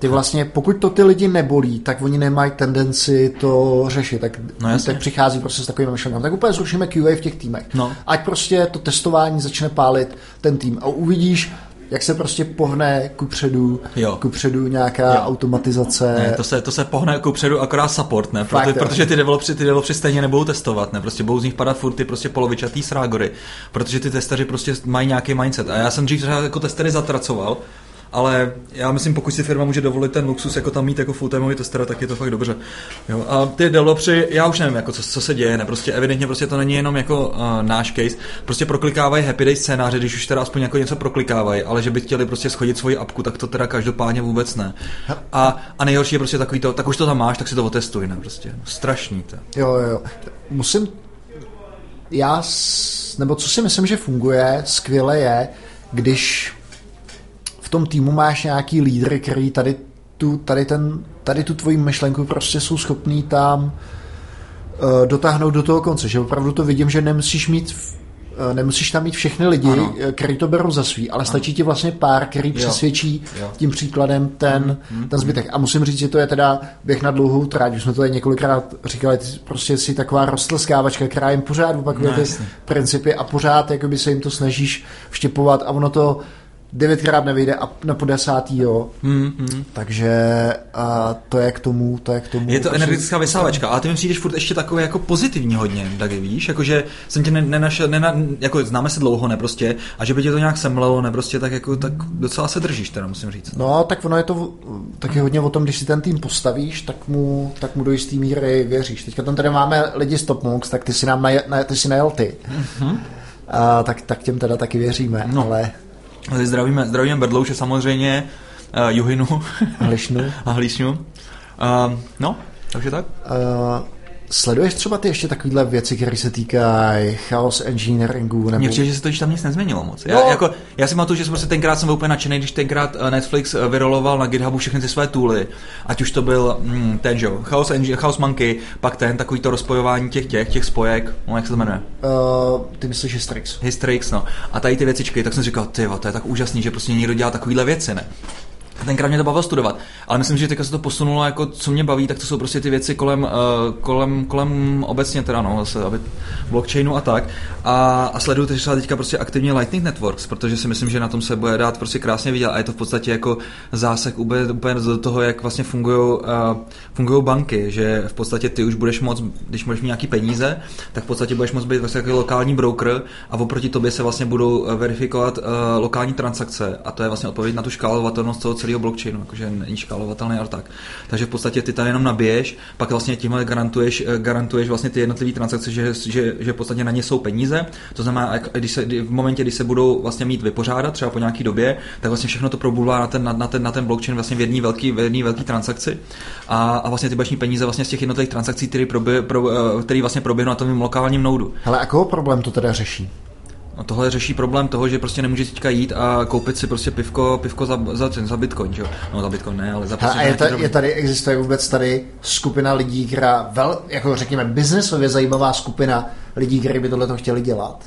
ty vlastně, pokud to ty lidi nebolí, tak oni nemají tendenci to řešit, tak, no tak přichází prostě s takovým myšlenkami. Tak úplně zrušíme QA v těch týmech. No. Ať prostě to testování začne pálit ten tým a uvidíš, jak se prostě pohne kupředu, jo. kupředu nějaká jo. automatizace. Ne, to se, to se pohne kupředu akorát support, ne? Proto, Fakt, protože ty developři, ty developři stejně nebudou testovat, ne? Prostě budou z nich padat furt ty prostě polovičatý srágory, protože ty testeři prostě mají nějaký mindset. A já jsem dřív třeba jako testery zatracoval, ale já myslím, pokud si firma může dovolit ten luxus jako tam mít jako full-timeový testera, tak je to fakt dobře. Jo, a ty developři, já už nevím, jako co, co, se děje, ne, prostě evidentně prostě to není jenom jako uh, náš case, prostě proklikávají happy day scénáře, když už teda aspoň jako něco proklikávají, ale že by chtěli prostě schodit svoji apku, tak to teda každopádně vůbec ne. A, a nejhorší je prostě takový to, tak už to tam máš, tak si to otestuj, ne, prostě, no, strašný to. Jo, jo, musím, já, nebo co si myslím, že funguje skvěle je, když tom týmu máš nějaký lídry, který tady tu, tady, ten, tady tu tvoji myšlenku prostě jsou schopný tam uh, dotáhnout do toho konce, že opravdu to vidím, že nemusíš mít uh, nemusíš tam mít všechny lidi, ano. Eh, který to berou za svý, ale ano. stačí ti vlastně pár, který jo. přesvědčí jo. tím příkladem ten, hmm. ten zbytek. A musím říct, že to je teda běh na dlouhou tráť, už jsme to tady několikrát říkali, prostě si taková rostlskávačka, která jim pořád opakuje no, ty principy a pořád jakoby se jim to snažíš vštěpovat a ono to devětkrát nevyjde a na po desátý jo. Hmm, hmm. Takže a to je k tomu, to je k tomu. Je to energetická vysávačka, ale ty mi přijdeš furt ještě takový jako pozitivní hodně, tak víš, jakože jsem tě ne- nenašel, nena, jako známe se dlouho, ne prostě, a že by tě to nějak semlelo, ne prostě, tak jako, tak docela se držíš, teda musím říct. No, tak ono je to taky hodně o tom, když si ten tým postavíš, tak mu, tak mu do jistý míry věříš. Teďka tam tady máme lidi z Top Monks, tak ty si nám naje, na, ty si najel ty. Mhm. A, tak, tak těm teda taky věříme, No. Ale zdravíme, zdravíme Brdlouše samozřejmě, uh, Juhinu hlišnu. <laughs> a Hlíšňu. Uh, no, takže tak. Uh, sleduješ třeba ty ještě takovéhle věci, které se týkají chaos engineeringu? Nebo... Mně přijde, že se to tam nic nezměnilo moc. Já, No. jako, já si pamatuju, že jsem prostě tenkrát jsem byl úplně nadšený, když tenkrát eh, Netflix eh, vyroloval na GitHubu všechny ty své tooly. Ať už to byl mm, ten, že jo, Chaos, Engine, Chaos Monkey, pak ten, takový to rozpojování těch těch, těch spojek, no jak se to jmenuje? Uh, ty myslíš Hystrix? Hystrix, no. A tady ty věcičky, tak jsem říkal, ty to je tak úžasný, že prostě někdo dělá takovýhle věci, ne? A tenkrát mě to bavilo studovat, ale myslím, že teďka se to posunulo, jako co mě baví, tak to jsou prostě ty věci kolem, uh, kolem, kolem obecně teda, no, zase, aby blockchainu a tak. A, a sleduju třeba teďka prostě aktivně Lightning Networks, protože si myslím, že na tom se bude dát prostě krásně vidět a je to v podstatě jako zásah úplně, úplně do toho, jak vlastně fungují uh, fungují banky, že v podstatě ty už budeš moc, když máš nějaký peníze, tak v podstatě budeš moc být vlastně jako lokální broker a oproti tobě se vlastně budou eh, verifikovat uh, lokální transakce a to je vlastně odpověď na tu škálovatelnost toho celého blockchainu, jakože není škálovatelný, ale tak. Takže v podstatě ty tam jenom nabiješ, pak vlastně tímhle garantuješ, eh, garantuješ vlastně ty jednotlivé transakce, že, že, že v podstatě na ně jsou peníze. To znamená, když se, v momentě, kdy se budou vlastně mít vypořádat, třeba po nějaký době, tak vlastně všechno to probulá na ten, na, ten, na ten blockchain vlastně v jedné velký, v jedný velký transakci. A, a vlastně ty mít peníze vlastně z těch jednotlivých transakcí, které pro, eh, vlastně proběhnou na tom lokálním noudu. Hele, a koho problém to teda řeší? No tohle řeší problém toho, že prostě nemůžeš teďka jít a koupit si prostě pivko, pivko za, za, za bitcoin, že jo? No za bitcoin ne, ale za prostě a je, ta, je tady, existuje vůbec tady skupina lidí, která, vel, jako řekněme, biznesově zajímavá skupina lidí, kteří by tohle chtěli dělat?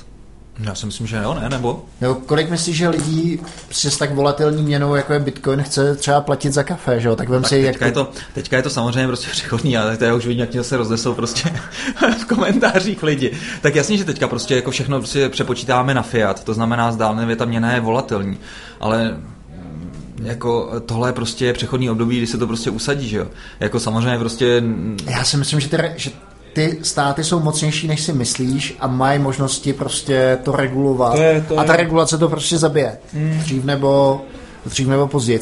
Já si myslím, že jo, ne, nebo? Nebo kolik myslíš, že lidí prostě s tak volatilní měnou, jako je Bitcoin, chce třeba platit za kafe, že jo? Tak vem Tak si, jak teďka, je to, teďka je to samozřejmě prostě přechodný, ale to já už vidím, jak se roznesou prostě <laughs> v komentářích lidi. Tak jasně, že teďka prostě jako všechno prostě přepočítáme na fiat, to znamená zdálnivě ta měna je volatilní, ale mm, jako tohle je prostě přechodný období, kdy se to prostě usadí, že jo. Jako samozřejmě prostě Já si myslím, že ty, že ty státy jsou mocnější, než si myslíš a mají možnosti prostě to regulovat. To je- to A ta je- regulace to prostě zabije. Hmm. Dřív nebo dřív nebo později.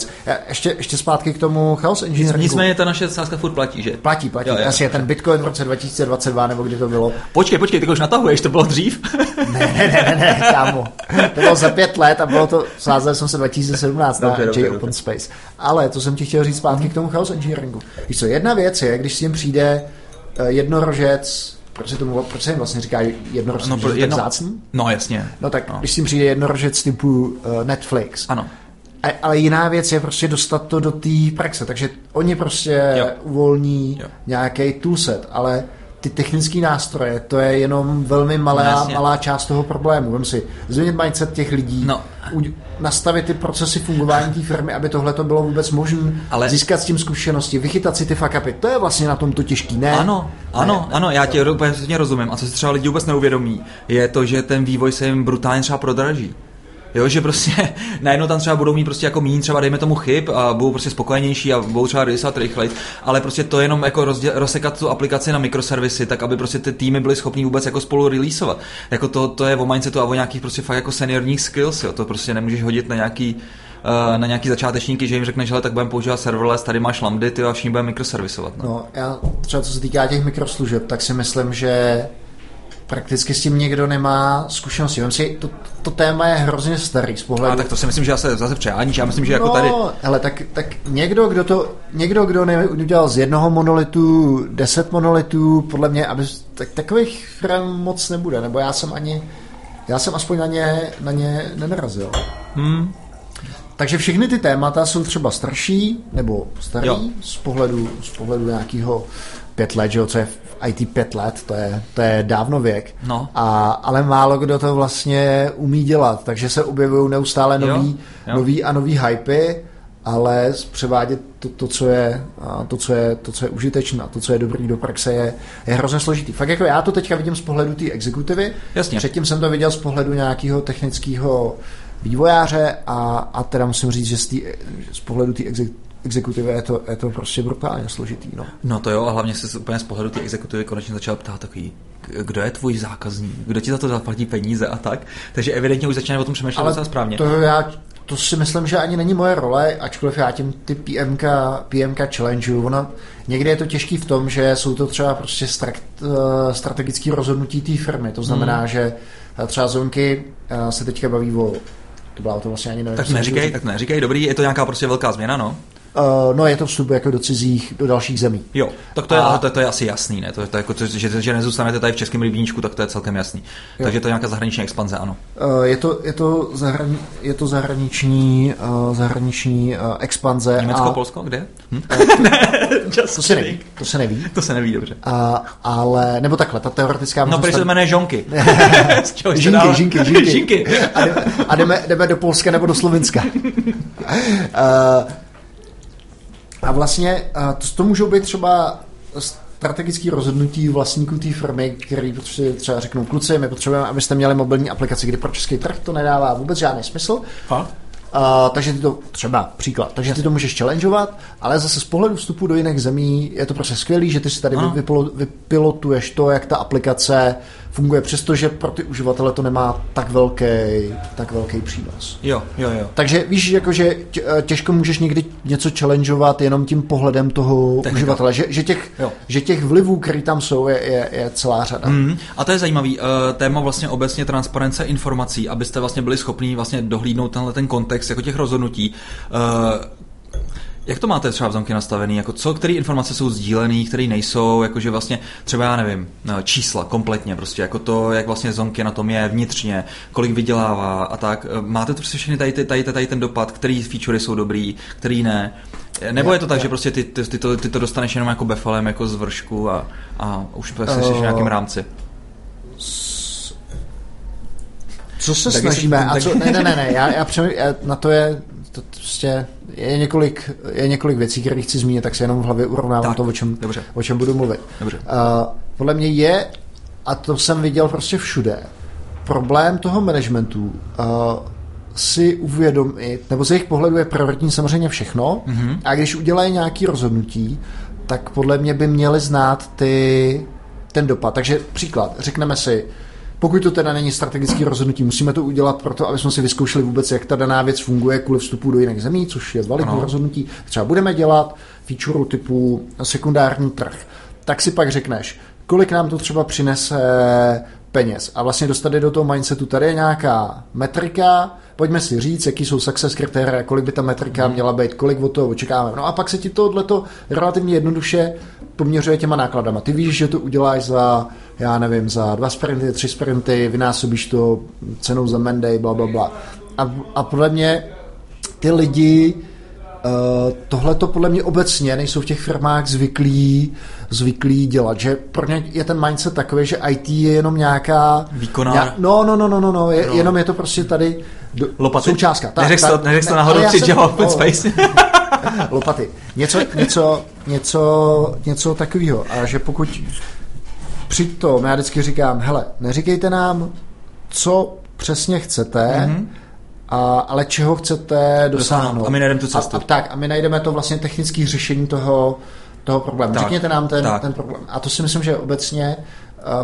Ještě, ještě zpátky k tomu chaos engineeringu. nicméně ta naše sázka furt platí, že? Platí, platí. Jo, jo, Asi je ten Bitcoin v roce 2022, nebo kdy to bylo. Počkej, počkej, ty už natahuješ, to bylo dřív? Ne, ne, ne, ne, ne kámo. To bylo za pět let a bylo to, sázel jsem se 2017 na Dobře, dobře, J dobře. Open Space. Ale to jsem ti chtěl říct zpátky k tomu chaos engineeringu. Víš co, jedna věc je, když s tím přijde jednorožec, proč se, tomu, proč se jim vlastně říká jednorožec, No, pro- je jedno- tak zácný? No jasně. No tak, No. když s tím přijde jednorožec typu uh, Netflix, Ano. a, ale jiná věc je prostě dostat to do té praxe, takže oni prostě Jo. jo. uvolní Jo. nějaký toolset, ale ty technické nástroje, to je jenom velmi malá, No, jasně. malá část toho problému. Vem si, změnit mindset těch lidí, No. u, nastavit ty procesy fungování té firmy, aby tohle to bylo vůbec možné, Ale- získat s tím zkušenosti, vychytat si ty fuck upy. To je vlastně na tom to těžký, ne? Ano, ano, ne, ano, já tě úplně rozumím. A co si třeba lidi vůbec neuvědomí, je to, že ten vývoj se jim brutálně třeba prodraží. Jo, že prostě <laughs> najednou tam třeba budou mít prostě jako méně třeba dejme tomu chyb a budou prostě spokojenější a budou třeba rysat rychleji, ale prostě to jenom jako rozděl, rozsekat tu aplikaci na mikroservisy, tak aby prostě ty týmy byly schopní vůbec jako spolu releaseovat. Jako to, to je o mindsetu a o nějakých prostě fakt jako seniorních skills, jo. to prostě nemůžeš hodit na nějaký eh, na nějaký začátečníky, že jim řekneš, že tak budeme používat serverless, tady máš lambdy, ty a všichni budeme mikroservisovat. No. No, já třeba co se týká těch mikroslužeb, tak si myslím, že prakticky s tím někdo nemá zkušenosti. Vem si, to, to téma je hrozně starý z pohledu. A tak to si myslím, že zase, zase přejáníš. Já myslím, že jako no, tady... ale tak, tak někdo, kdo to, někdo, kdo ne, udělal z jednoho monolitu deset monolitů, podle mě, aby, tak takových firm moc nebude, nebo já jsem ani, já jsem aspoň na ně, na ně nenarazil. Hmm. Takže všechny ty témata jsou třeba starší, nebo starý Jo. z pohledu, z pohledu nějakého pět let, že jo, co je v IT pět let, to je, to je dávno věk. No. A, ale málo kdo to vlastně umí dělat, takže se objevují neustále Jo, nový, jo. nový a nový hypy, ale převádět to, to, co je, to, co je, to, co je užitečné, a to, co je dobrý do praxe, je, je hrozně složitý. Fakt jako já to teďka vidím z pohledu té exekutivy, Jasně. předtím jsem to viděl z pohledu nějakého technického vývojáře a, a teda musím říct, že z, tý, z pohledu té exekutivy je to, je to prostě brutálně složitý. No. no to jo, a hlavně se úplně z pohledu té exekutivy konečně začal ptát takový, kdo je tvůj zákazník, kdo ti za to zaplatí peníze a tak. Takže evidentně už začíná o tom přemýšlet docela správně. To já to si myslím, že ani není moje role, ačkoliv já tím ty PMK, PMK challenge, ono, někdy je to těžký v tom, že jsou to třeba prostě uh, strategické rozhodnutí té firmy, to znamená, hmm. že eh, třeba zonky uh, se teďka baví o to byla to vlastně ani nevím. Tak neříkej, tak neříkej, dobrý, je to nějaká prostě velká změna, no? Uh, no je to vstup jako do cizích, do dalších zemí. Jo, tak to je, a... to, to je asi jasný, ne? To, to jako, to, že, že nezůstanete tady v českém rybníčku, tak to je celkem jasný. Jo. Takže to je nějaká zahraniční expanze, ano. Uh, je, to, je, to zahrani, je to zahraniční, uh, zahraniční uh, expanze. Německo, a... Polsko, kde? Hm? <laughs> ne, to se neví. To se neví. To se neví, dobře. Uh, ale, nebo takhle, ta teoretická No, protože se to jmenuje žonky. <laughs> <laughs> žinky, žinky, žinky, žinky. a, jdeme, a jdeme, jdeme do Polska nebo do Slovenska. uh, a vlastně to, to můžou být třeba strategické rozhodnutí vlastníků té firmy, který prostě třeba řeknou, kluci, my potřebujeme, abyste měli mobilní aplikaci, kdy pro český trh to nedává vůbec žádný smysl. Ha? Uh, takže ty to, třeba příklad, takže ty to můžeš challengeovat, ale zase z pohledu vstupu do jiných zemí je to prostě skvělý, že ty si tady vypilotuješ to, jak ta aplikace funguje, přestože pro ty uživatele to nemá tak velký, tak velký přínos. Jo, jo, jo. Takže víš, jakože eh, těžko můžeš někdy něco challengeovat jenom tím pohledem toho Technika. uživatele, že, že, těch, že těch vlivů, které tam jsou, je, je, je celá řada. Mm, a to je zajímavý uh, téma vlastně obecně transparence informací, abyste vlastně byli schopni vlastně dohlídnout tenhle ten kontext jako těch rozhodnutí. Jak to máte třeba v zamky nastavený? Jako co, které informace jsou sdílené, které nejsou, jakože vlastně třeba já nevím, no, čísla kompletně, prostě jako to, jak vlastně zonky na tom je vnitřně, kolik vydělává a tak. Máte to prostě všechny tady, tady, tady, tady ten dopad, který featurey jsou dobrý, který ne. Nebo je to tak, že prostě ty, ty, ty, to, ty to dostaneš jenom jako befalem, jako z vršku a, a už prostě uh, v nějakém rámci? Co se tak snažíme? Se, a co, ne, ne, ne, ne, já, já, přemý, já na to je to prostě je několik, je několik věcí, které chci zmínit, tak se jenom v hlavě urovnávám tak, to, o čem, dobře. o čem budu mluvit. Dobře. Uh, podle mě je, a to jsem viděl prostě všude, problém toho managementu uh, si uvědomit, nebo z jejich pohledu je prioritní samozřejmě všechno, mm-hmm. a když udělají nějaké rozhodnutí, tak podle mě by měli znát ty, ten dopad. Takže příklad, řekneme si, pokud to teda není strategické rozhodnutí, musíme to udělat proto, aby jsme si vyzkoušeli vůbec, jak ta daná věc funguje kvůli vstupu do jiných zemí, což je validní rozhodnutí. Třeba budeme dělat feature typu sekundární trh. Tak si pak řekneš, kolik nám to třeba přinese peněz. A vlastně dostat do toho mindsetu, tady je nějaká metrika, pojďme si říct, jaký jsou success kritéria, kolik by ta metrika mhm. měla být, kolik od toho očekáváme. No a pak se ti tohleto relativně jednoduše poměřuje těma nákladama. Ty víš, že to uděláš za, já nevím, za dva sprinty, tři sprinty, vynásobíš to cenou za Monday, bla, bla, bla. A, a podle mě ty lidi Uh, tohle to podle mě obecně nejsou v těch firmách zvyklí, zvyklí dělat, že pro ně je ten mindset takový, že IT je jenom nějaká... Výkonná. Nějak, no, no, no, no, no, no, je, no. jenom je to prostě tady do, Lopaty? součástka. Tak, neřekl to, neřek ne, to náhodou při Java Open Space? <laughs> lopaty. Něco, něco, něco, něco takového. A že pokud přitom, já vždycky říkám, hele, neříkejte nám, co přesně chcete, mm-hmm a, ale čeho chcete dosáhnout. A my najdeme tu cestu. A, a, tak, a my najdeme to vlastně technické řešení toho, toho problému. Tak, Řekněte nám ten, ten problém. A to si myslím, že obecně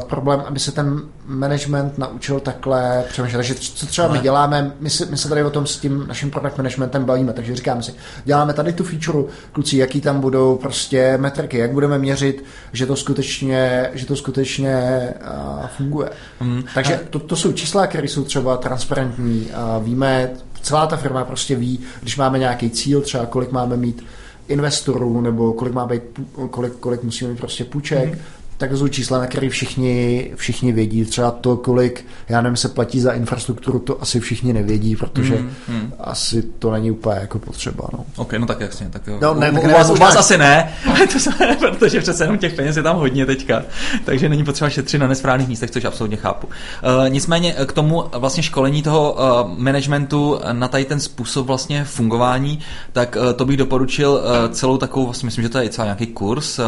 problém, aby se ten management naučil takhle přemýšlet. Takže co třeba my děláme, my, si, my se tady o tom s tím naším product managementem bavíme, takže říkáme si, děláme tady tu feature, kluci, jaký tam budou prostě metriky, jak budeme měřit, že to skutečně, že to skutečně uh, funguje. Mm. Takže to, to jsou čísla, které jsou třeba transparentní a víme, celá ta firma prostě ví, když máme nějaký cíl, třeba kolik máme mít investorů, nebo kolik má být, kolik, kolik musíme mít prostě půjček, mm tak to jsou čísla, na které všichni, všichni vědí. Třeba to, kolik, já nevím, se platí za infrastrukturu, to asi všichni nevědí, protože mm, mm. asi to není úplně jako potřeba. No. Ok, no tak jasně. Tak jo. No, ne, u, u, vás, u vás asi ne, <laughs> to se, protože přece jenom těch peněz je tam hodně teďka, takže není potřeba šetřit na nesprávných místech, což absolutně chápu. Uh, nicméně k tomu vlastně školení toho uh, managementu na tady ten způsob vlastně fungování, tak uh, to bych doporučil uh, celou takovou, vlastně myslím, že to je i celý nějaký kurz, uh,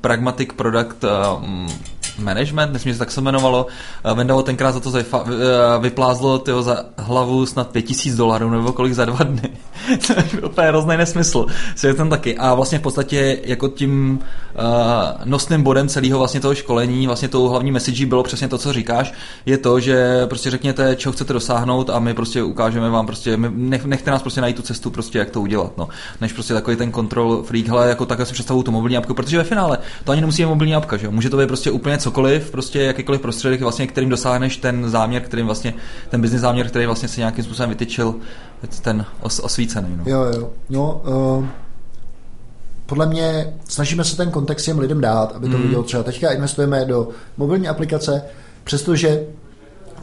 Pragmatic Product uh, 嗯。Management, myslím, že se tak se jmenovalo. Vendavo tenkrát za to zajfa, vyplázlo tyho za hlavu snad 5000 dolarů nebo kolik za dva dny. <laughs> to je úplně hrozný nesmysl. je tam taky. A vlastně v podstatě jako tím uh, nosným bodem celého vlastně toho školení, vlastně tou hlavní message bylo přesně to, co říkáš, je to, že prostě řekněte, čeho chcete dosáhnout a my prostě ukážeme vám prostě, my, nech, nechte nás prostě najít tu cestu, prostě jak to udělat, no. Než prostě takový ten control freak, hele, jako takhle si představuju tu mobilní apku, protože ve finále to ani nemusí být mobilní apka, že jo? Může to být prostě úplně cokoliv, prostě jakýkoliv prostředek, vlastně, kterým dosáhneš ten záměr, kterým vlastně, ten business záměr, který vlastně si nějakým způsobem vytyčil, ten os, osvícený. No. Jo, jo. No, uh, podle mě snažíme se ten kontext těm lidem dát, aby to mm. viděl třeba. Teďka investujeme do mobilní aplikace, přestože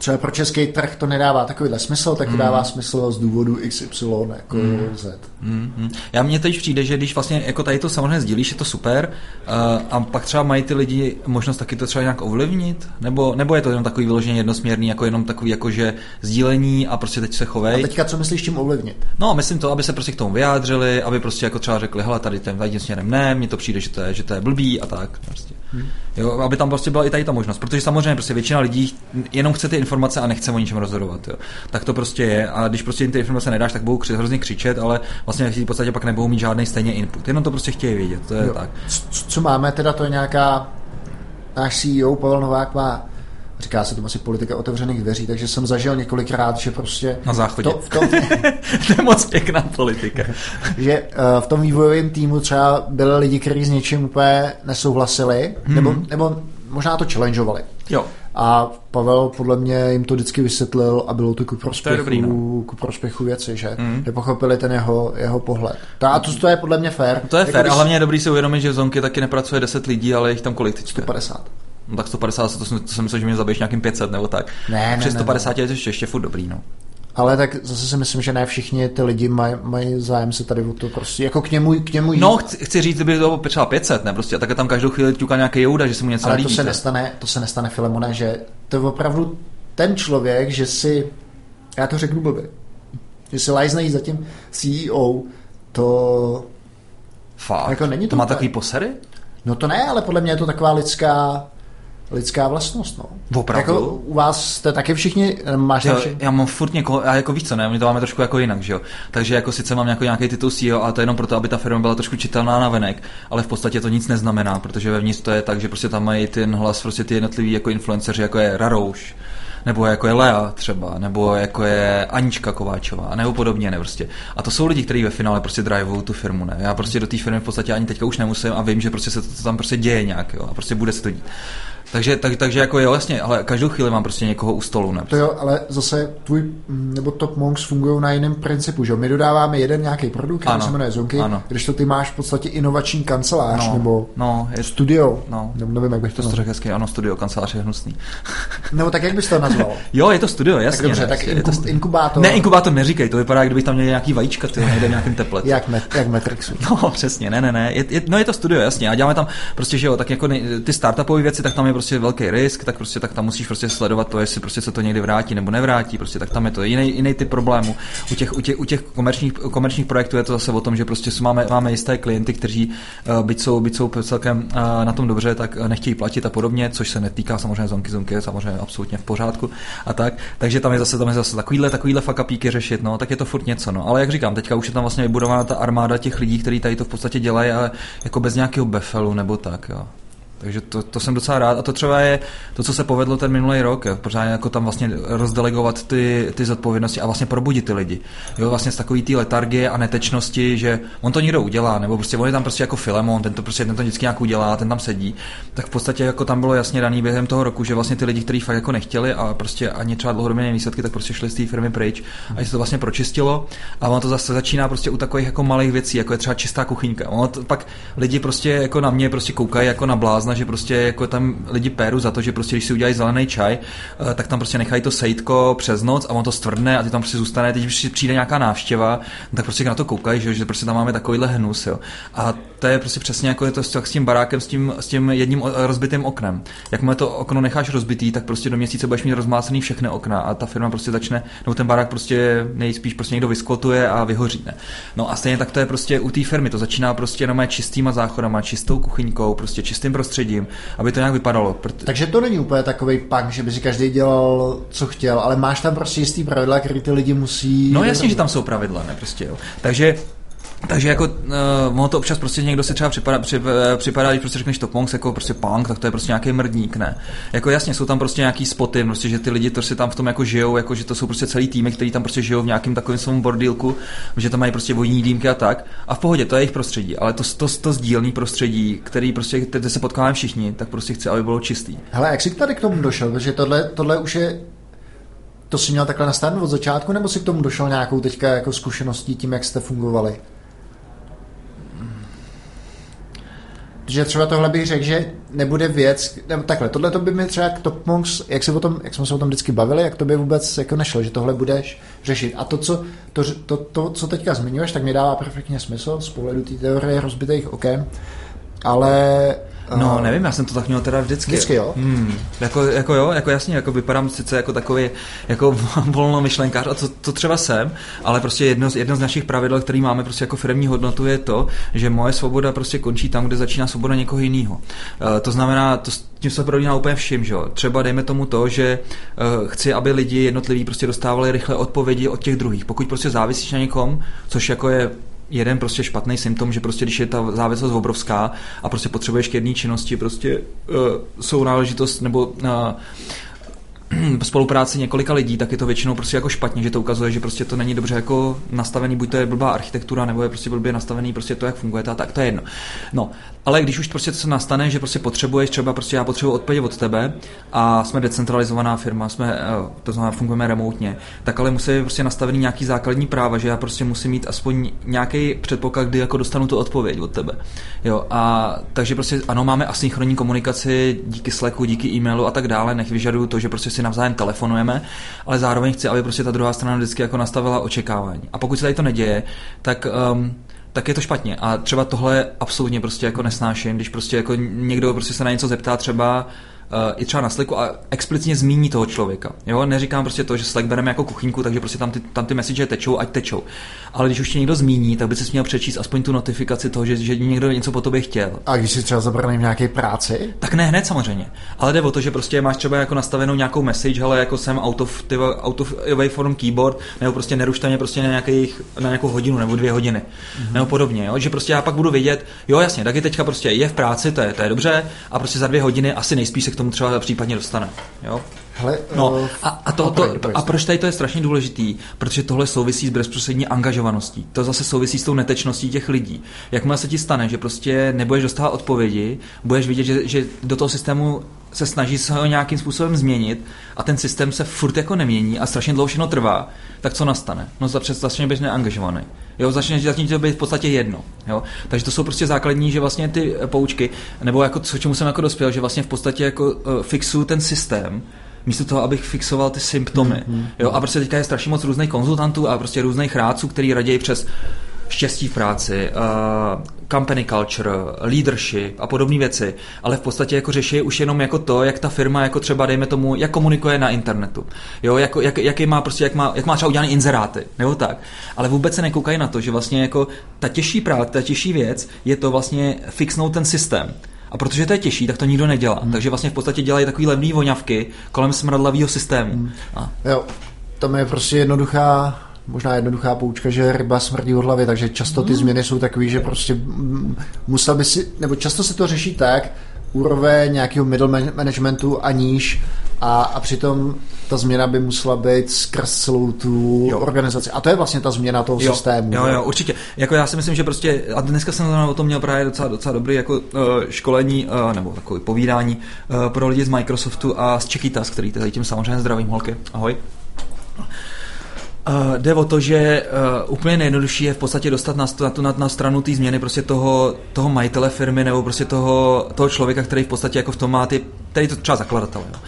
třeba pro český trh to nedává takovýhle smysl, tak to mm. dává smysl z důvodu XY jako mm. Z. Mm. Já mně teď přijde, že když vlastně jako tady to samozřejmě sdílíš, je to super uh, a pak třeba mají ty lidi možnost taky to třeba nějak ovlivnit, nebo, nebo je to jenom takový vyloženě jednosměrný, jako jenom takový jako že sdílení a prostě teď se chovej. A teďka co myslíš tím ovlivnit? No, myslím to, aby se prostě k tomu vyjádřili, aby prostě jako třeba řekli, hele, tady ten směrem ne, mně to přijde, že to je, že to je blbý a tak. Prostě. Hmm. Jo, aby tam prostě byla i tady ta možnost, protože samozřejmě prostě většina lidí jenom chce ty informace a nechce o ničem rozhodovat. Jo. Tak to prostě je. A když prostě jim ty informace nedáš, tak budou kři, hrozně křičet, ale vlastně v podstatě pak nebudou mít žádný stejně input. Jenom to prostě chtějí vědět. To je jo. tak. Co, co máme, teda to je nějaká náš CEO Pavel Novák má říká se to asi politika otevřených dveří, takže jsem zažil několikrát, že prostě... Na záchodě. To, v tom, <laughs> to je moc pěkná politika. <laughs> že uh, v tom vývojovém týmu třeba byli lidi, kteří s něčím úplně nesouhlasili, hmm. nebo, nebo možná to challengeovali. Jo. A Pavel podle mě jim to vždycky vysvětlil a bylo to ku prospěchu, to dobrý, no. ku prospěchu věci, že mm. pochopili ten jeho, jeho pohled. To, a to, to je podle mě fér. To je jako fér, když... a hlavně je dobrý si uvědomit, že v Zonky taky nepracuje 10 lidí, ale jich tam kolik teďka? 150. No tak 150, to jsem, to jsem myslel, že mě zabiješ nějakým 500 nebo tak. Ne, Přes ne, 150 ne, je to ještě, furt dobrý, no. Ale tak zase si myslím, že ne všichni ty lidi mají maj zájem se tady o to prostě, jako k němu, k němu jít. No, chci, chci říct, kdyby to třeba 500, ne, prostě, a tak tam každou chvíli ťuká nějaký jouda, že se mu něco Ale líbí, to se, nestane, to se nestane, Filemone, že to je opravdu ten člověk, že si, já to řeknu blbě, že si lajzne za tím CEO, to... Fakt? Jako není to, to má tak... takový posery? No to ne, ale podle mě je to taková lidská lidská vlastnost. No. Opravdu? Jako u vás jste taky všichni, máš jo, Já mám furt někoho, a jako víc co, ne, my to máme trošku jako jinak, že jo. Takže jako sice mám nějaký, nějaký titul CEO, a to je jenom proto, aby ta firma byla trošku čitelná na venek, ale v podstatě to nic neznamená, protože vevnitř to je tak, že prostě tam mají ten hlas prostě ty jednotlivý jako influenceři, jako je Rarouš, nebo jako je Lea třeba, nebo jako je Anička Kováčová, nebo podobně, ne prostě. A to jsou lidi, kteří ve finále prostě drivou tu firmu, ne. Já prostě do té firmy v podstatě ani teďka už nemusím a vím, že prostě se to, to tam prostě děje nějak, jo, a prostě bude se to dít. Takže, tak, takže jako jo, jasně, ale každou chvíli mám prostě někoho u stolu. Ne? To jo, ale zase tvůj nebo Top Monks fungují na jiném principu, že My dodáváme jeden nějaký produkt, který se jmenuje Zonky, ano. když to ty máš v podstatě inovační kancelář no, nebo no, je, studio. No, nevím, jak bych to, to řekl hezky, ano, studio, kancelář je hnusný. <laughs> nebo tak jak bys to nazval? jo, je to studio, jasně. Tak dobře, tak je to inkubátor. Ne, inkubátor neříkej, to vypadá, kdyby tam měli nějaký vajíčka, ty někde v nějakém teplet. jak, met, jak Matrixu. <laughs> No, přesně, ne, ne, ne. Je, je, no je to studio, jasně. A děláme tam prostě, že jo, tak jako ty startupové věci, tak tam je prostě velký risk, tak prostě tak tam musíš prostě sledovat to, jestli prostě se to někdy vrátí nebo nevrátí, prostě tak tam je to jiný, jiný typ problému. U těch, u těch, u těch komerčních, komerčních projektů je to zase o tom, že prostě máme, máme jisté klienty, kteří uh, byť jsou, byť jsou celkem uh, na tom dobře, tak nechtějí platit a podobně, což se netýká samozřejmě zonky, zonky je samozřejmě absolutně v pořádku a tak. Takže tam je zase, tam je zase takovýhle, takovýhle fakapíky řešit, no, tak je to furt něco, no. Ale jak říkám, teďka už je tam vlastně vybudovaná ta armáda těch lidí, kteří tady to v podstatě dělají, ale jako bez nějakého befelu nebo tak, jo. Takže to, to, jsem docela rád a to třeba je to, co se povedlo ten minulý rok, pořádně jako tam vlastně rozdelegovat ty, ty zodpovědnosti a vlastně probudit ty lidi. Jo, vlastně z takový té letargie a netečnosti, že on to někdo udělá, nebo prostě on je tam prostě jako Filemon, ten to prostě ten to vždycky nějak udělá, ten tam sedí. Tak v podstatě jako tam bylo jasně daný během toho roku, že vlastně ty lidi, kteří fakt jako nechtěli a prostě ani třeba dlouhodobě výsledky, tak prostě šli z té firmy pryč a se to vlastně pročistilo. A ono to zase začíná prostě u takových jako malých věcí, jako je třeba čistá kuchyňka. Ono to, pak lidi prostě jako na mě prostě koukají jako na blázna blázna, že prostě jako tam lidi péru za to, že prostě když si udělají zelený čaj, eh, tak tam prostě nechají to sejtko přes noc a on to stvrdne a ty tam prostě zůstane. Teď, když přijde nějaká návštěva, tak prostě na to koukají, že, že prostě tam máme takovýhle hnus. Jo. A to je prostě přesně jako je to s tím barákem, s tím, s tím jedním rozbitým oknem. Jakmile to okno necháš rozbitý, tak prostě do měsíce budeš mít rozmácený všechny okna a ta firma prostě začne, nebo ten barák prostě nejspíš prostě někdo vyskotuje a vyhoří. Ne? No a stejně tak to je prostě u té firmy. To začíná prostě jenom čistýma záchodama, čistou kuchyňkou, prostě čistým prostředím, aby to nějak vypadalo. Proto... Takže to není úplně takový punk, že by si každý dělal, co chtěl, ale máš tam prostě jistý pravidla, které ty lidi musí. No jasně, že tam jsou pravidla, ne prostě jo. Takže takže jako uh, ono to občas prostě někdo si třeba připadá, při, uh, připadá, když prostě řekneš to punk, jako prostě punk, tak to je prostě nějaký mrdník, ne. Jako jasně, jsou tam prostě nějaký spoty, prostě, že ty lidi to si tam v tom jako žijou, jako že to jsou prostě celý týmy, kteří tam prostě žijou v nějakém takovém svém bordílku, že tam mají prostě vodní dýmky a tak. A v pohodě, to je jejich prostředí, ale to, to, to sdílný prostředí, který prostě, kde se potkáváme všichni, tak prostě chci, aby bylo čistý. Hele, jak jsi tady k tomu došel? Protože tohle, tohle už je to si měl takhle nastavit od začátku, nebo si k tomu došel nějakou teďka jako zkušeností tím, jak jste fungovali? Že třeba tohle bych řekl, že nebude věc, nebo takhle, tohle to by mi třeba Top Monks, jak, se o tom, jak jsme se o tom vždycky bavili, jak to by vůbec jako nešlo, že tohle budeš řešit. A to, co, to, to, to, co teďka zmiňuješ, tak mi dává perfektně smysl z pohledu té teorie rozbitých oken, ale No, nevím, já jsem to tak měl teda vždycky. Vždycky, jo? Hmm, jako, jako jo, jako jasně, jako vypadám sice jako takový jako <laughs> volnomyšlenkář a to, to třeba jsem, ale prostě jedno, jedno z našich pravidel, který máme prostě jako firmní hodnotu je to, že moje svoboda prostě končí tam, kde začíná svoboda někoho jiného. Uh, to znamená, to, tím se prolíná úplně vším, že jo. Třeba dejme tomu to, že uh, chci, aby lidi jednotliví prostě dostávali rychle odpovědi od těch druhých. Pokud prostě závisíš na někom, což jako je jeden prostě špatný symptom, že prostě když je ta závislost obrovská a prostě potřebuješ k jedné činnosti prostě uh, jsou náležitost nebo uh, <clears throat> spolupráci několika lidí, tak je to většinou prostě jako špatně, že to ukazuje, že prostě to není dobře jako nastavený, buď to je blbá architektura, nebo je prostě blbě nastavený prostě to, jak funguje, a tak to je jedno. No, ale když už prostě to nastane, že prostě potřebuješ, třeba prostě já potřebuji odpověď od tebe a jsme decentralizovaná firma, jsme, eh, to znamená, fungujeme remotně, tak ale musí být prostě nastavený nějaký základní práva, že já prostě musím mít aspoň nějaký předpoklad, kdy jako dostanu tu odpověď od tebe. Jo, a takže prostě ano, máme asynchronní komunikaci díky Slacku, díky e-mailu a tak dále, nech vyžaduju to, že prostě si navzájem telefonujeme, ale zároveň chci, aby prostě ta druhá strana vždycky jako nastavila očekávání. A pokud se tady to neděje, tak um, tak je to špatně. A třeba tohle absolutně prostě jako nesnáším, když prostě jako někdo prostě se na něco zeptá třeba i třeba na Slacku a explicitně zmíní toho člověka. Jo? Neříkám prostě to, že Slack bereme jako kuchyňku, takže prostě tam ty, tam ty message tečou, ať tečou. Ale když už tě někdo zmíní, tak by si měl přečíst aspoň tu notifikaci toho, že, že někdo něco po tobě chtěl. A když si třeba zabraný v nějaké práci? Tak ne hned samozřejmě. Ale jde o to, že prostě máš třeba jako nastavenou nějakou message, ale jako jsem out of, ty, out of waveform keyboard, nebo prostě nerušte mě prostě na, nějakých, na nějakou hodinu nebo dvě hodiny, mm-hmm. nebo podobně. Jo? Že prostě já pak budu vědět, jo jasně, taky teďka prostě je v práci, to je, to je dobře, a prostě za dvě hodiny asi nejspíš se k tomu třeba případně dostane. Jo? Hele, no, uh, a, a, to, to, a proč tady to je strašně důležitý? Protože tohle souvisí s bezprostřední angažovaností. To zase souvisí s tou netečností těch lidí. Jakmile se ti stane, že prostě nebudeš dostávat odpovědi, budeš vidět, že, že do toho systému se snaží se ho nějakým způsobem změnit a ten systém se furt jako nemění a strašně dlouho všechno trvá, tak co nastane? No začne být neangažovaný. Jo, začne, začne to být v podstatě jedno. Jo? Takže to jsou prostě základní, že vlastně ty poučky, nebo jako co čemu jsem jako dospěl, že vlastně v podstatě jako uh, fixuju ten systém, místo toho, abych fixoval ty symptomy. Mm, hmm jo, a prostě teďka je strašně moc různých konzultantů a prostě různých rádců, který raději přes štěstí v práci, uh, company culture, leadership a podobné věci, ale v podstatě jako řeší už jenom jako to, jak ta firma jako třeba dejme tomu, jak komunikuje na internetu. Jo, jak, jak, jaký má prostě, jak má, jak má třeba udělané inzeráty, nebo tak. Ale vůbec se nekoukají na to, že vlastně jako ta těžší práce, ta těžší věc je to vlastně fixnout ten systém. A protože to je těžší, tak to nikdo nedělá. Hmm. Takže vlastně v podstatě dělají takový levný voňavky kolem smradlavého systému. Hmm. A. Jo, tam je prostě jednoduchá možná jednoduchá poučka, že ryba smrdí od hlavy, takže často ty hmm. změny jsou takové, že prostě musel by si, nebo často se to řeší tak, úroveň nějakého middle managementu a níž a, a přitom ta změna by musela být skrz celou tu jo. organizaci. A to je vlastně ta změna toho jo. systému. Jo, jo, určitě. Jako já si myslím, že prostě, a dneska jsem o tom měl právě docela, docela dobrý jako uh, školení, uh, nebo takové povídání uh, pro lidi z Microsoftu a z Čekytas, který tady tím samozřejmě zdravím, holky. Ahoj. Uh, jde o to, že uh, úplně nejjednodušší je v podstatě dostat na, na, na, na stranu té změny prostě toho, toho majitele firmy nebo prostě toho, toho člověka, který v podstatě jako v tom má ty, který to třeba zakladatel. Jo.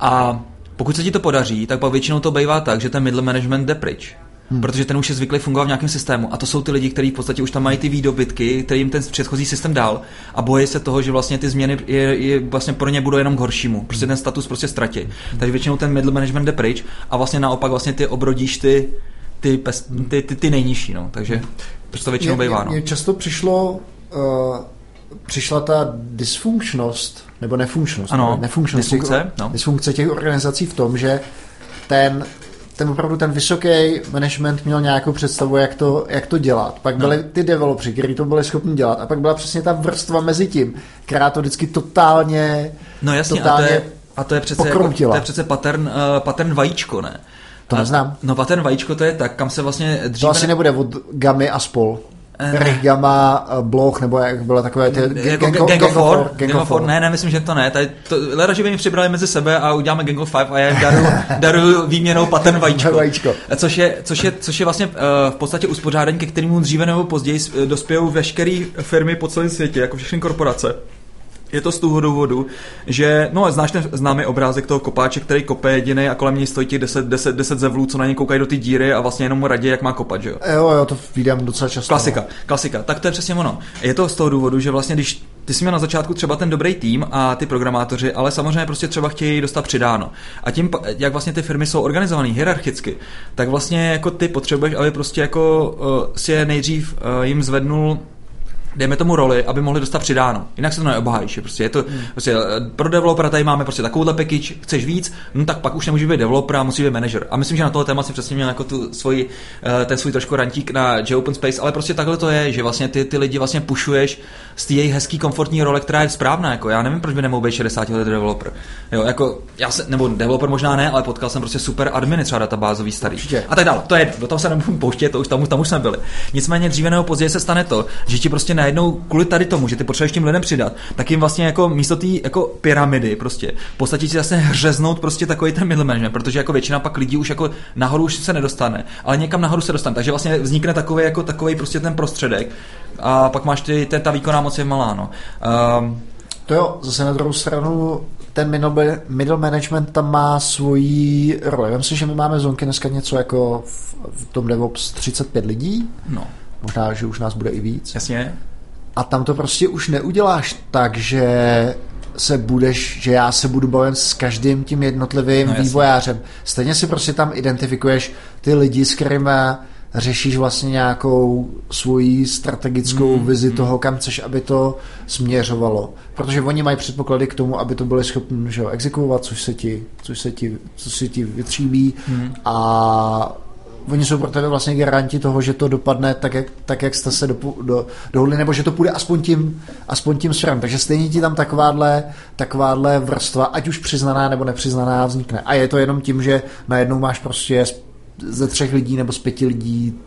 A pokud se ti to podaří, tak pak většinou to bývá tak, že ten middle management jde pryč. Hmm. protože ten už je zvyklý fungovat v nějakém systému. A to jsou ty lidi, kteří v podstatě už tam mají ty výdobytky, který jim ten předchozí systém dal a bojí se toho, že vlastně ty změny je, je vlastně pro ně budou jenom k horšímu. Prostě ten status prostě ztratí. Takže většinou ten middle management jde pryč a vlastně naopak vlastně ty obrodíš ty, ty, pes, ty, ty, ty nejnižší. No. Takže to většinou bývá. No. Mně často přišlo uh, přišla ta dysfunkčnost, nebo nefunkčnost, ano, nefunkčnost dysfunkce, těch, no. dysfunkce těch organizací v tom, že ten ten opravdu ten vysoký management měl nějakou představu, jak to, jak to dělat. Pak byli no. ty developři, kteří to byli schopni dělat. A pak byla přesně ta vrstva mezi tím, která to vždycky totálně No jasně, totálně a, to je, a to je přece, jako, to je přece pattern, uh, pattern vajíčko, ne? To neznám. No pattern vajíčko to je tak, kam se vlastně dříve... To asi nebude od Gamy a spol. Uh, Gamma, Bloch, nebo jak bylo takové ty... Jako Gang, gang, of? Gang? Ne, ne, myslím, že to ne. Tady to, leda, že by mi přibrali mezi sebe a uděláme Gang of Five a já jim daru, <laughs> daru výměnou patent vajíčko. vajíčko. Což je, což je, což je vlastně uh, v podstatě uspořádání, ke kterému dříve nebo později dospějou veškeré firmy po celém světě, jako všechny korporace. Je to z toho důvodu, že, no znáš ten známý obrázek toho kopáče, který kope jediný a kolem něj stojí těch 10, 10, 10 zevlů, co na něj koukají do ty díry a vlastně jenom mu radí, jak má kopat, že jo? Jo, jo, to vidím docela často. Klasika, no. klasika. Tak to je přesně ono. Je to z toho důvodu, že vlastně, když ty jsi měl na začátku třeba ten dobrý tým a ty programátoři, ale samozřejmě prostě třeba chtějí dostat přidáno. A tím, jak vlastně ty firmy jsou organizované hierarchicky, tak vlastně jako ty potřebuješ, aby prostě jako uh, si je nejdřív uh, jim zvednul dejme tomu roli, aby mohli dostat přidáno. Jinak se to neobhájíš. Prostě je to, hmm. prostě eh, pro developera tady máme prostě takovouhle package, chceš víc, no tak pak už nemůže být developer a musí být manager. A myslím, že na tohle téma si přesně měl jako tu svoji, eh, ten svůj trošku rantík na Open Space, ale prostě takhle to je, že vlastně ty, ty lidi vlastně pušuješ z té jejich hezký komfortní role, která je správná. Jako já nevím, proč by nemohl být 60 let developer. Jo, jako já se, nebo developer možná ne, ale potkal jsem prostě super adminy třeba databázový starý. Určitě. A tak dále. To je, do toho se nebudu pouštět, to už tam, tam už jsme byli. Nicméně dříve nebo později se stane to, že ti prostě najednou kvůli tady tomu, že ty potřebuješ tím lidem přidat, tak jim vlastně jako místo té jako pyramidy prostě v podstatě si zase hřeznout prostě takový ten middle management, protože jako většina pak lidí už jako nahoru už se nedostane, ale někam nahoru se dostane, takže vlastně vznikne takový jako takový prostě ten prostředek a pak máš ty, ta výkonná moc je malá, no. Um, to jo, zase na druhou stranu ten middle, middle management tam má svoji roli. Vím si, že my máme zónky dneska něco jako v, v tom DevOps 35 lidí. No. Možná, že už nás bude i víc. Jasně. A tam to prostě už neuděláš tak, že se budeš, že já se budu bavit s každým tím jednotlivým no, vývojářem. Stejně si prostě tam identifikuješ ty lidi, s kterými řešíš vlastně nějakou svoji strategickou mm, vizi mm. toho, kam chceš, aby to směřovalo. Protože oni mají předpoklady k tomu, aby to byli schopni že jo, exekuovat, což se ti, což se ti, co se ti vytříbí mm. a oni jsou pro tebe vlastně garanti toho, že to dopadne tak, jak, tak, jak jste se do, do, dohodli, nebo že to půjde aspoň tím, aspoň tím směrem. Takže stejně ti tam takováhle, takováhle vrstva, ať už přiznaná nebo nepřiznaná, vznikne. A je to jenom tím, že najednou máš prostě ze třech lidí nebo z pěti lidí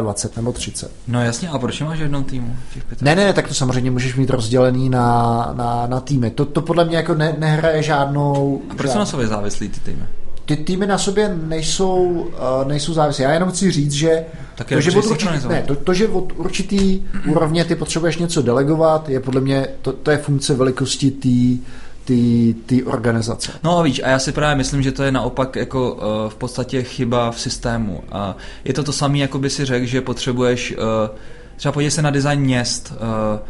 25 nebo 30. No jasně, a proč máš jednou týmu? Těch ne, ne, tak to samozřejmě můžeš mít rozdělený na, na, na týmy. To, to podle mě jako ne, nehraje žádnou... A proč jsou na sobě závislí ty týmy? Ty týmy na sobě nejsou, uh, nejsou závislé. Já jenom chci říct, že tak to, že od určitý, ne, to, to, že od určitý úrovně ty potřebuješ něco delegovat, je podle mě, to, to je funkce velikosti té ty organizace. No a víš, a já si právě myslím, že to je naopak jako uh, v podstatě chyba v systému. A je to to samé, jako by si řekl, že potřebuješ, uh, třeba podívej se na design měst, uh,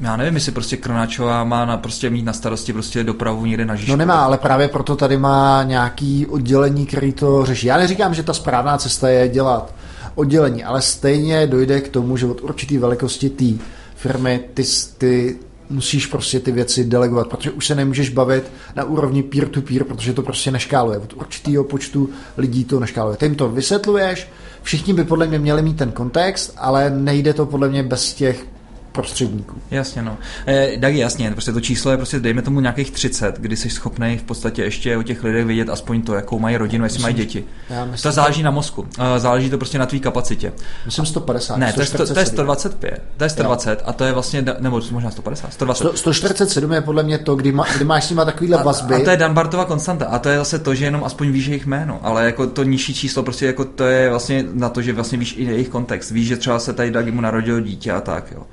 já nevím, jestli prostě Krnáčová má na, prostě mít na starosti prostě dopravu někde na Žižku. No nemá, ale právě proto tady má nějaký oddělení, který to řeší. Já neříkám, že ta správná cesta je dělat oddělení, ale stejně dojde k tomu, že od určité velikosti té firmy ty, ty musíš prostě ty věci delegovat, protože už se nemůžeš bavit na úrovni peer-to-peer, protože to prostě neškáluje. Od určitého počtu lidí to neškáluje. Ty jim to vysvětluješ, všichni by podle mě měli mít ten kontext, ale nejde to podle mě bez těch prostředníků. Jasně, no. E, tak jasně, prostě to číslo je prostě, dejme tomu nějakých 30, kdy jsi schopný v podstatě ještě o těch lidech vidět aspoň to, jakou mají rodinu, jestli myslím, mají děti. Myslím, to záleží na mozku, e, záleží to prostě na tvý kapacitě. Myslím 150. Ne, to je, to, to je 125, to je 120 jo. a to je vlastně, nebo možná 150, 120. 147 je podle mě to, kdy, má, kdy máš s nima takovýhle vazby. A, a to je Danbartova konstanta a to je zase to, že jenom aspoň víš jejich jméno, ale jako to nižší číslo prostě jako to je vlastně na to, že vlastně víš i jejich kontext. Víš, že třeba se tady Dagimu narodilo dítě a tak, jo.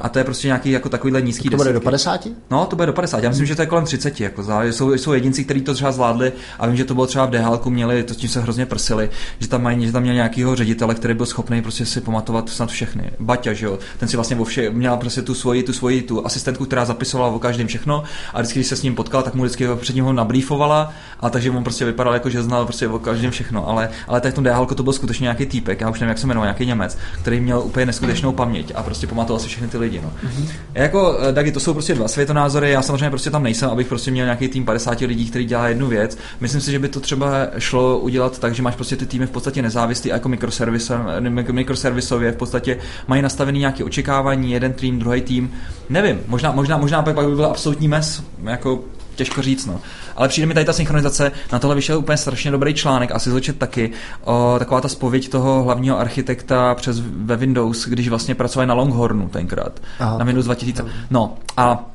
A to je prostě nějaký jako takovýhle nízký To bude do 50? No, to bude do 50. Já myslím, že to je kolem 30. Jako zá, jsou, jsou jedinci, kteří to třeba zvládli a vím, že to bylo třeba v DHL, měli, to s tím se hrozně prsili, že tam mají, že tam měl nějakýho ředitele, který byl schopný prostě si pamatovat snad všechny. Baťa, že jo, ten si vlastně vše, měl prostě tu svoji, tu svoji tu asistentku, která zapisovala o každém všechno a vždycky, když se s ním potkal, tak mu vždycky před něho nabrýfovala a takže on prostě vypadal jako, že znal prostě o každém všechno. Ale, ale tady v tom DHL to byl skutečně nějaký týpek, já už nevím, jak se jmenoval, nějaký Němec, který měl úplně neskutečnou paměť a prostě pamatoval si všechny ty lidi. No. Mm-hmm. Jako, eh, Dagi, to jsou prostě dva světonázory, já samozřejmě prostě tam nejsem, abych prostě měl nějaký tým 50 lidí, který dělá jednu věc. Myslím si, že by to třeba šlo udělat tak, že máš prostě ty týmy v podstatě nezávislý a jako mikroservisově v podstatě mají nastavený nějaké očekávání, jeden tým, druhý tým. Nevím, možná, možná, možná pak by byl absolutní mes, jako těžko říct, no. Ale přijde mi tady ta synchronizace, na tohle vyšel úplně strašně dobrý článek, asi zločet taky, o, taková ta spověď toho hlavního architekta přes ve Windows, když vlastně pracovali na Longhornu tenkrát, Aha, na Windows 2000. No a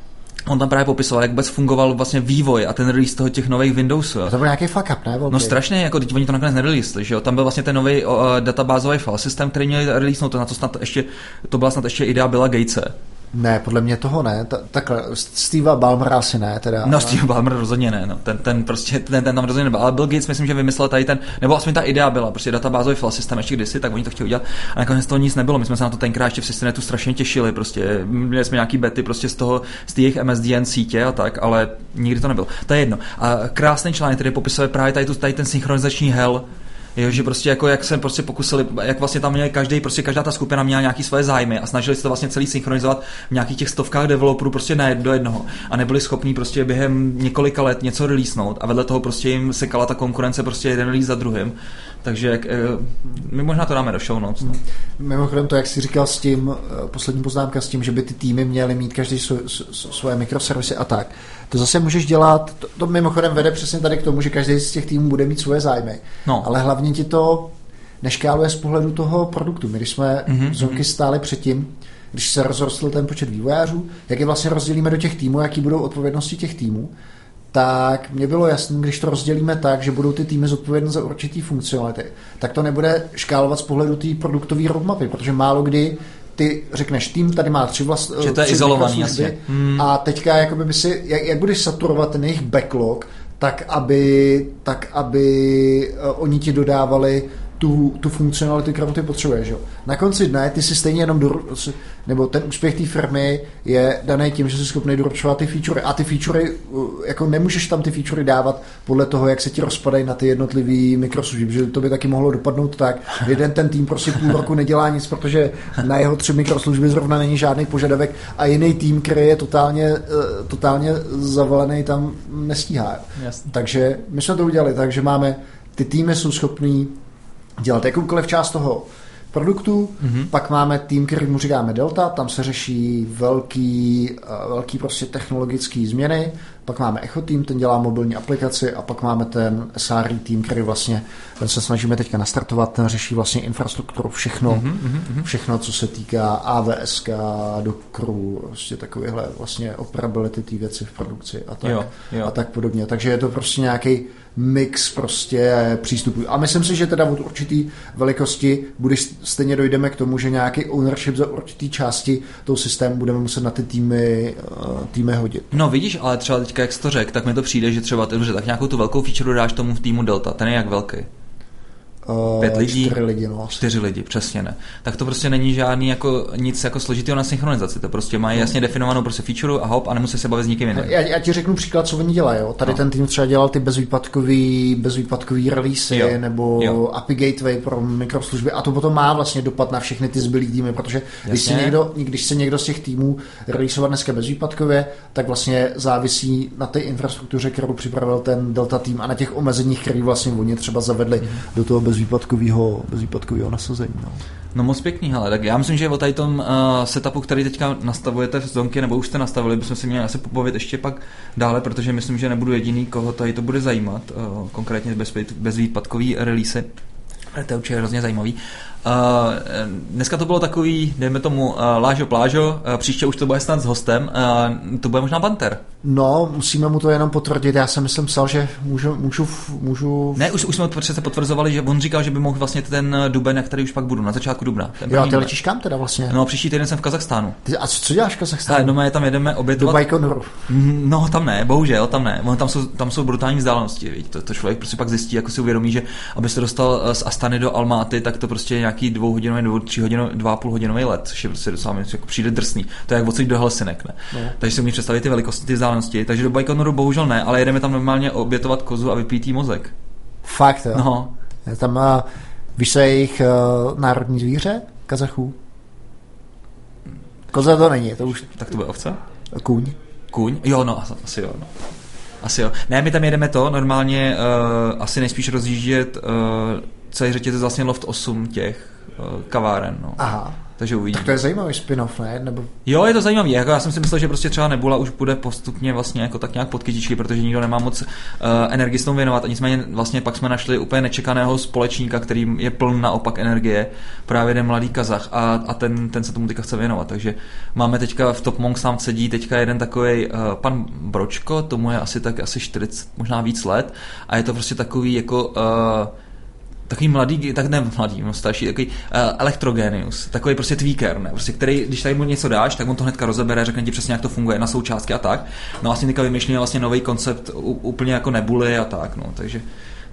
On tam právě popisoval, jak vůbec fungoval vlastně vývoj a ten release toho těch nových Windowsů. To byl nějaký fuck up, ne? Okay. No strašně, jako teď oni to nakonec nereleasli, že jo? Tam byl vlastně ten nový uh, databázový file systém, který měli release, no to na to snad ještě, to byla snad ještě idea Billa Gatese. Ne, podle mě toho ne. Ta, takhle, Steve Ballmer asi ne, teda. No, Steve Ballmer rozhodně ne, no. Ten, ten prostě, ten, ten tam rozhodně nebyl. Ale Bill Gates, myslím, že vymyslel tady ten, nebo aspoň ta idea byla, prostě databázový file systém ještě kdysi, tak oni to chtěli udělat. A nakonec toho nic nebylo. My jsme se na to tenkrát ještě v Systenetu strašně těšili, prostě měli jsme nějaký bety prostě z toho, z těch MSDN sítě a tak, ale nikdy to nebylo. To je jedno. A krásný článek, který popisuje právě tady, tu, tady ten synchronizační hell, Jo, že prostě jako jak se prostě pokusili, jak vlastně tam měli každý, prostě každá ta skupina měla nějaký svoje zájmy a snažili se to vlastně celý synchronizovat v nějakých těch stovkách developerů prostě na do jednoho a nebyli schopní prostě během několika let něco releasenout a vedle toho prostě jim sekala ta konkurence prostě jeden release za druhým. Takže jak, eh, my možná to dáme do show notes. No. Mimochodem to, jak jsi říkal s tím, eh, poslední poznámka s tím, že by ty týmy měly mít každý svoje mikroservisy a tak. To zase můžeš dělat, to, to mimochodem vede přesně tady k tomu, že každý z těch týmů bude mít svoje zájmy. No. Ale hlavně ti to neškáluje z pohledu toho produktu. My když jsme mm-hmm. zonky stáli předtím, když se rozrostl ten počet vývojářů, jak je vlastně rozdělíme do těch týmů, jaký budou odpovědnosti těch týmů, tak mě bylo jasné, když to rozdělíme tak, že budou ty týmy zodpovědné za určitý funkcionality, tak to nebude škálovat z pohledu té produktové roadmapy, protože málo kdy ty řekneš, tým tady má tři vlast, že to je izolovaný jasně. Hmm. A teďka jakoby by si, jak, jak budeš saturovat ten jejich backlog, tak aby, tak aby uh, oni ti dodávali tu, tu funkcionalitu, kterou ty potřebuješ. Jo. Na konci dne ty si stejně jenom, do, nebo ten úspěch té firmy je daný tím, že jsi schopný doručovat ty featurey a ty featurey, jako nemůžeš tam ty featurey dávat podle toho, jak se ti rozpadají na ty jednotlivé mikroslužby, že to by taky mohlo dopadnout tak. Jeden ten tým prostě půl roku nedělá nic, protože na jeho tři mikroslužby zrovna není žádný požadavek a jiný tým, který je totálně, eh, totálně zavalený, tam nestíhá. Jasně. Takže my jsme to udělali tak, že máme ty týmy jsou schopní dělat jakoukoliv část toho produktu, mm-hmm. pak máme tým, který mu říkáme Delta, tam se řeší velký, uh, velký prostě technologické změny, pak máme Echo tým, ten dělá mobilní aplikaci a pak máme ten SRE tým, který vlastně, ten se snažíme teďka nastartovat, ten řeší vlastně infrastrukturu, všechno, mm-hmm. všechno, co se týká AWS, Dockeru, prostě takovéhle vlastně operability té věci v produkci a tak, jo, jo. a tak podobně. Takže je to prostě nějaký mix prostě přístupů. A myslím si, že teda od určitý velikosti budeš, stejně dojdeme k tomu, že nějaký ownership za určitý části toho systému budeme muset na ty týmy, eh, týmy hodit. No vidíš, ale třeba teďka, jak jsi to řekl, tak mi to přijde, že třeba tak nějakou tu velkou feature dáš tomu v týmu Delta, ten je jak velký? Uh, Pět lidí? Čtyři lidi, no. Čtyři lidi, přesně ne. Tak to prostě není žádný jako nic jako složitého na synchronizaci. To prostě mají no. jasně definovanou prostě feature a hop a nemusí se bavit s nikým jiným. Já, já ti řeknu příklad, co oni dělají. Jo. Tady no. ten tým třeba dělal ty bezvýpadkový, bezvýpadkový release jo. nebo jo. API gateway pro mikroslužby a to potom má vlastně dopad na všechny ty zbylý týmy, protože když se, někdo, když se někdo z těch týmů releaseovat dneska bezvýpadkově, tak vlastně závisí na té infrastruktuře, kterou připravil ten Delta tým a na těch omezeních, které vlastně oni třeba zavedli mm. do toho bez bezvýpadkového, bezvýpadkového nasazení. No. no moc pěkný, ale tak já myslím, že o tady tom uh, setupu, který teďka nastavujete v zonky, nebo už jste nastavili, bychom si měli asi popovit ještě pak dále, protože myslím, že nebudu jediný, koho tady to bude zajímat, uh, konkrétně bez, bezvýpadkový release. To je určitě hrozně zajímavý. Uh, dneska to bylo takový, dejme tomu, uh, lážo plážo, uh, příště už to bude snad s hostem, uh, to bude možná Banter. No, musíme mu to jenom potvrdit, já jsem myslím psal, že můžu, můžu, můžu... Ne, už, už jsme přece potvrzovali, že on říkal, že by mohl vlastně ten duben, na který už pak budu, na začátku dubna. Ten jo, ty letíš kam teda vlastně? No, příští týden jsem v Kazachstánu. Ty, a co děláš v Kazachstánu? No, my tam jedeme obětovat. Do Bajkonoru. No, tam ne, bohužel, tam ne. On, tam, jsou, tam jsou brutální vzdálenosti, víš? To, to, člověk prostě pak zjistí, jako si uvědomí, že aby se dostal z Astany do Almáty, tak to prostě je nějaký dvouhodinový nebo tři hodinový, dva a půl hodinový let, což je prostě docela jako přijde drsný. To je jak odsaď do Helsinek, ne? No. Takže si umí představit ty velikosti, ty vzdálenosti. Takže do Bajkonoru bohužel ne, ale jedeme tam normálně obětovat kozu a vypít jí mozek. Fakt, jo? No. Tam, uh, víš, co je jejich uh, národní zvíře? Kazachů? Koza to není, to už... Tak to bude ovce? Kůň. Kůň? Jo, no, asi jo, no. Asi jo. Ne, my tam jedeme to, normálně uh, asi nejspíš rozjíždět uh, celý řetězec vlastně Loft 8 těch uh, kaváren. No. Aha. Takže uvidíme. Tak to je zajímavý spin-off, ne? Nebo... Jo, je to zajímavý. Jako já jsem si myslel, že prostě třeba Nebula už bude postupně vlastně jako tak nějak pod kytičky, protože nikdo nemá moc uh, energii s tomu věnovat. A nicméně vlastně pak jsme našli úplně nečekaného společníka, který je pln naopak energie, právě jeden mladý Kazach a, a ten, ten se tomu teďka chce věnovat. Takže máme teďka v Top Monks tam sedí teďka jeden takový uh, pan Bročko, tomu je asi tak asi 40, možná víc let a je to prostě takový jako uh, takový mladý, tak ne mladý, no starší, takový uh, elektrogenius, takový prostě tweaker, ne, prostě, který, když tady mu něco dáš, tak on to hnedka rozebere, řekne ti přesně, jak to funguje na součástky a tak. No vlastně teďka vymýšlí vlastně nový koncept úplně jako nebuly a tak, no, takže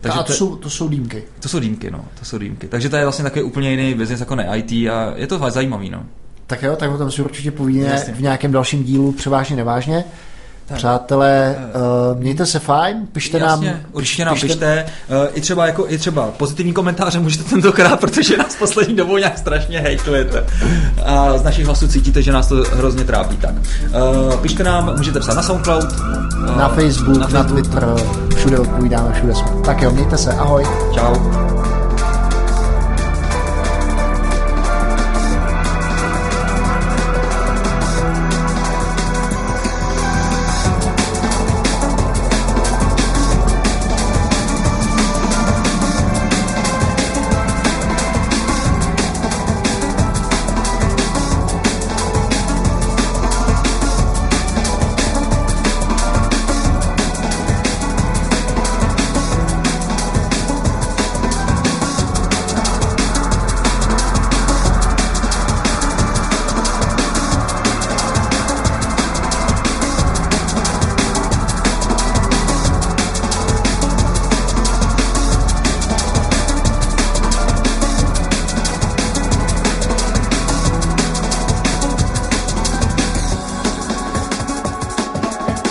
takže a to, to, jsou, to jsou dýmky. To jsou dýmky, no, to jsou dýmky. Takže to je vlastně takový úplně jiný biznis jako ne IT a je to zajímavý, no. Tak jo, tak o tom si určitě povíme v nějakém dalším dílu, převážně nevážně. Tak. Přátelé, uh, mějte se fajn, pište Jasně, nám. Určitě nám pište, pište uh, i, třeba jako, i třeba pozitivní komentáře můžete tentokrát, <laughs> protože nás poslední dobou nějak strašně hejtujete. A z našich hlasů cítíte, že nás to hrozně trápí. Tak. Uh, pište nám, můžete psát na SoundCloud, uh, na, Facebook, na Facebook, na Twitter, všude odpovídáme, všude jsme. Tak jo, mějte se, ahoj. Ciao.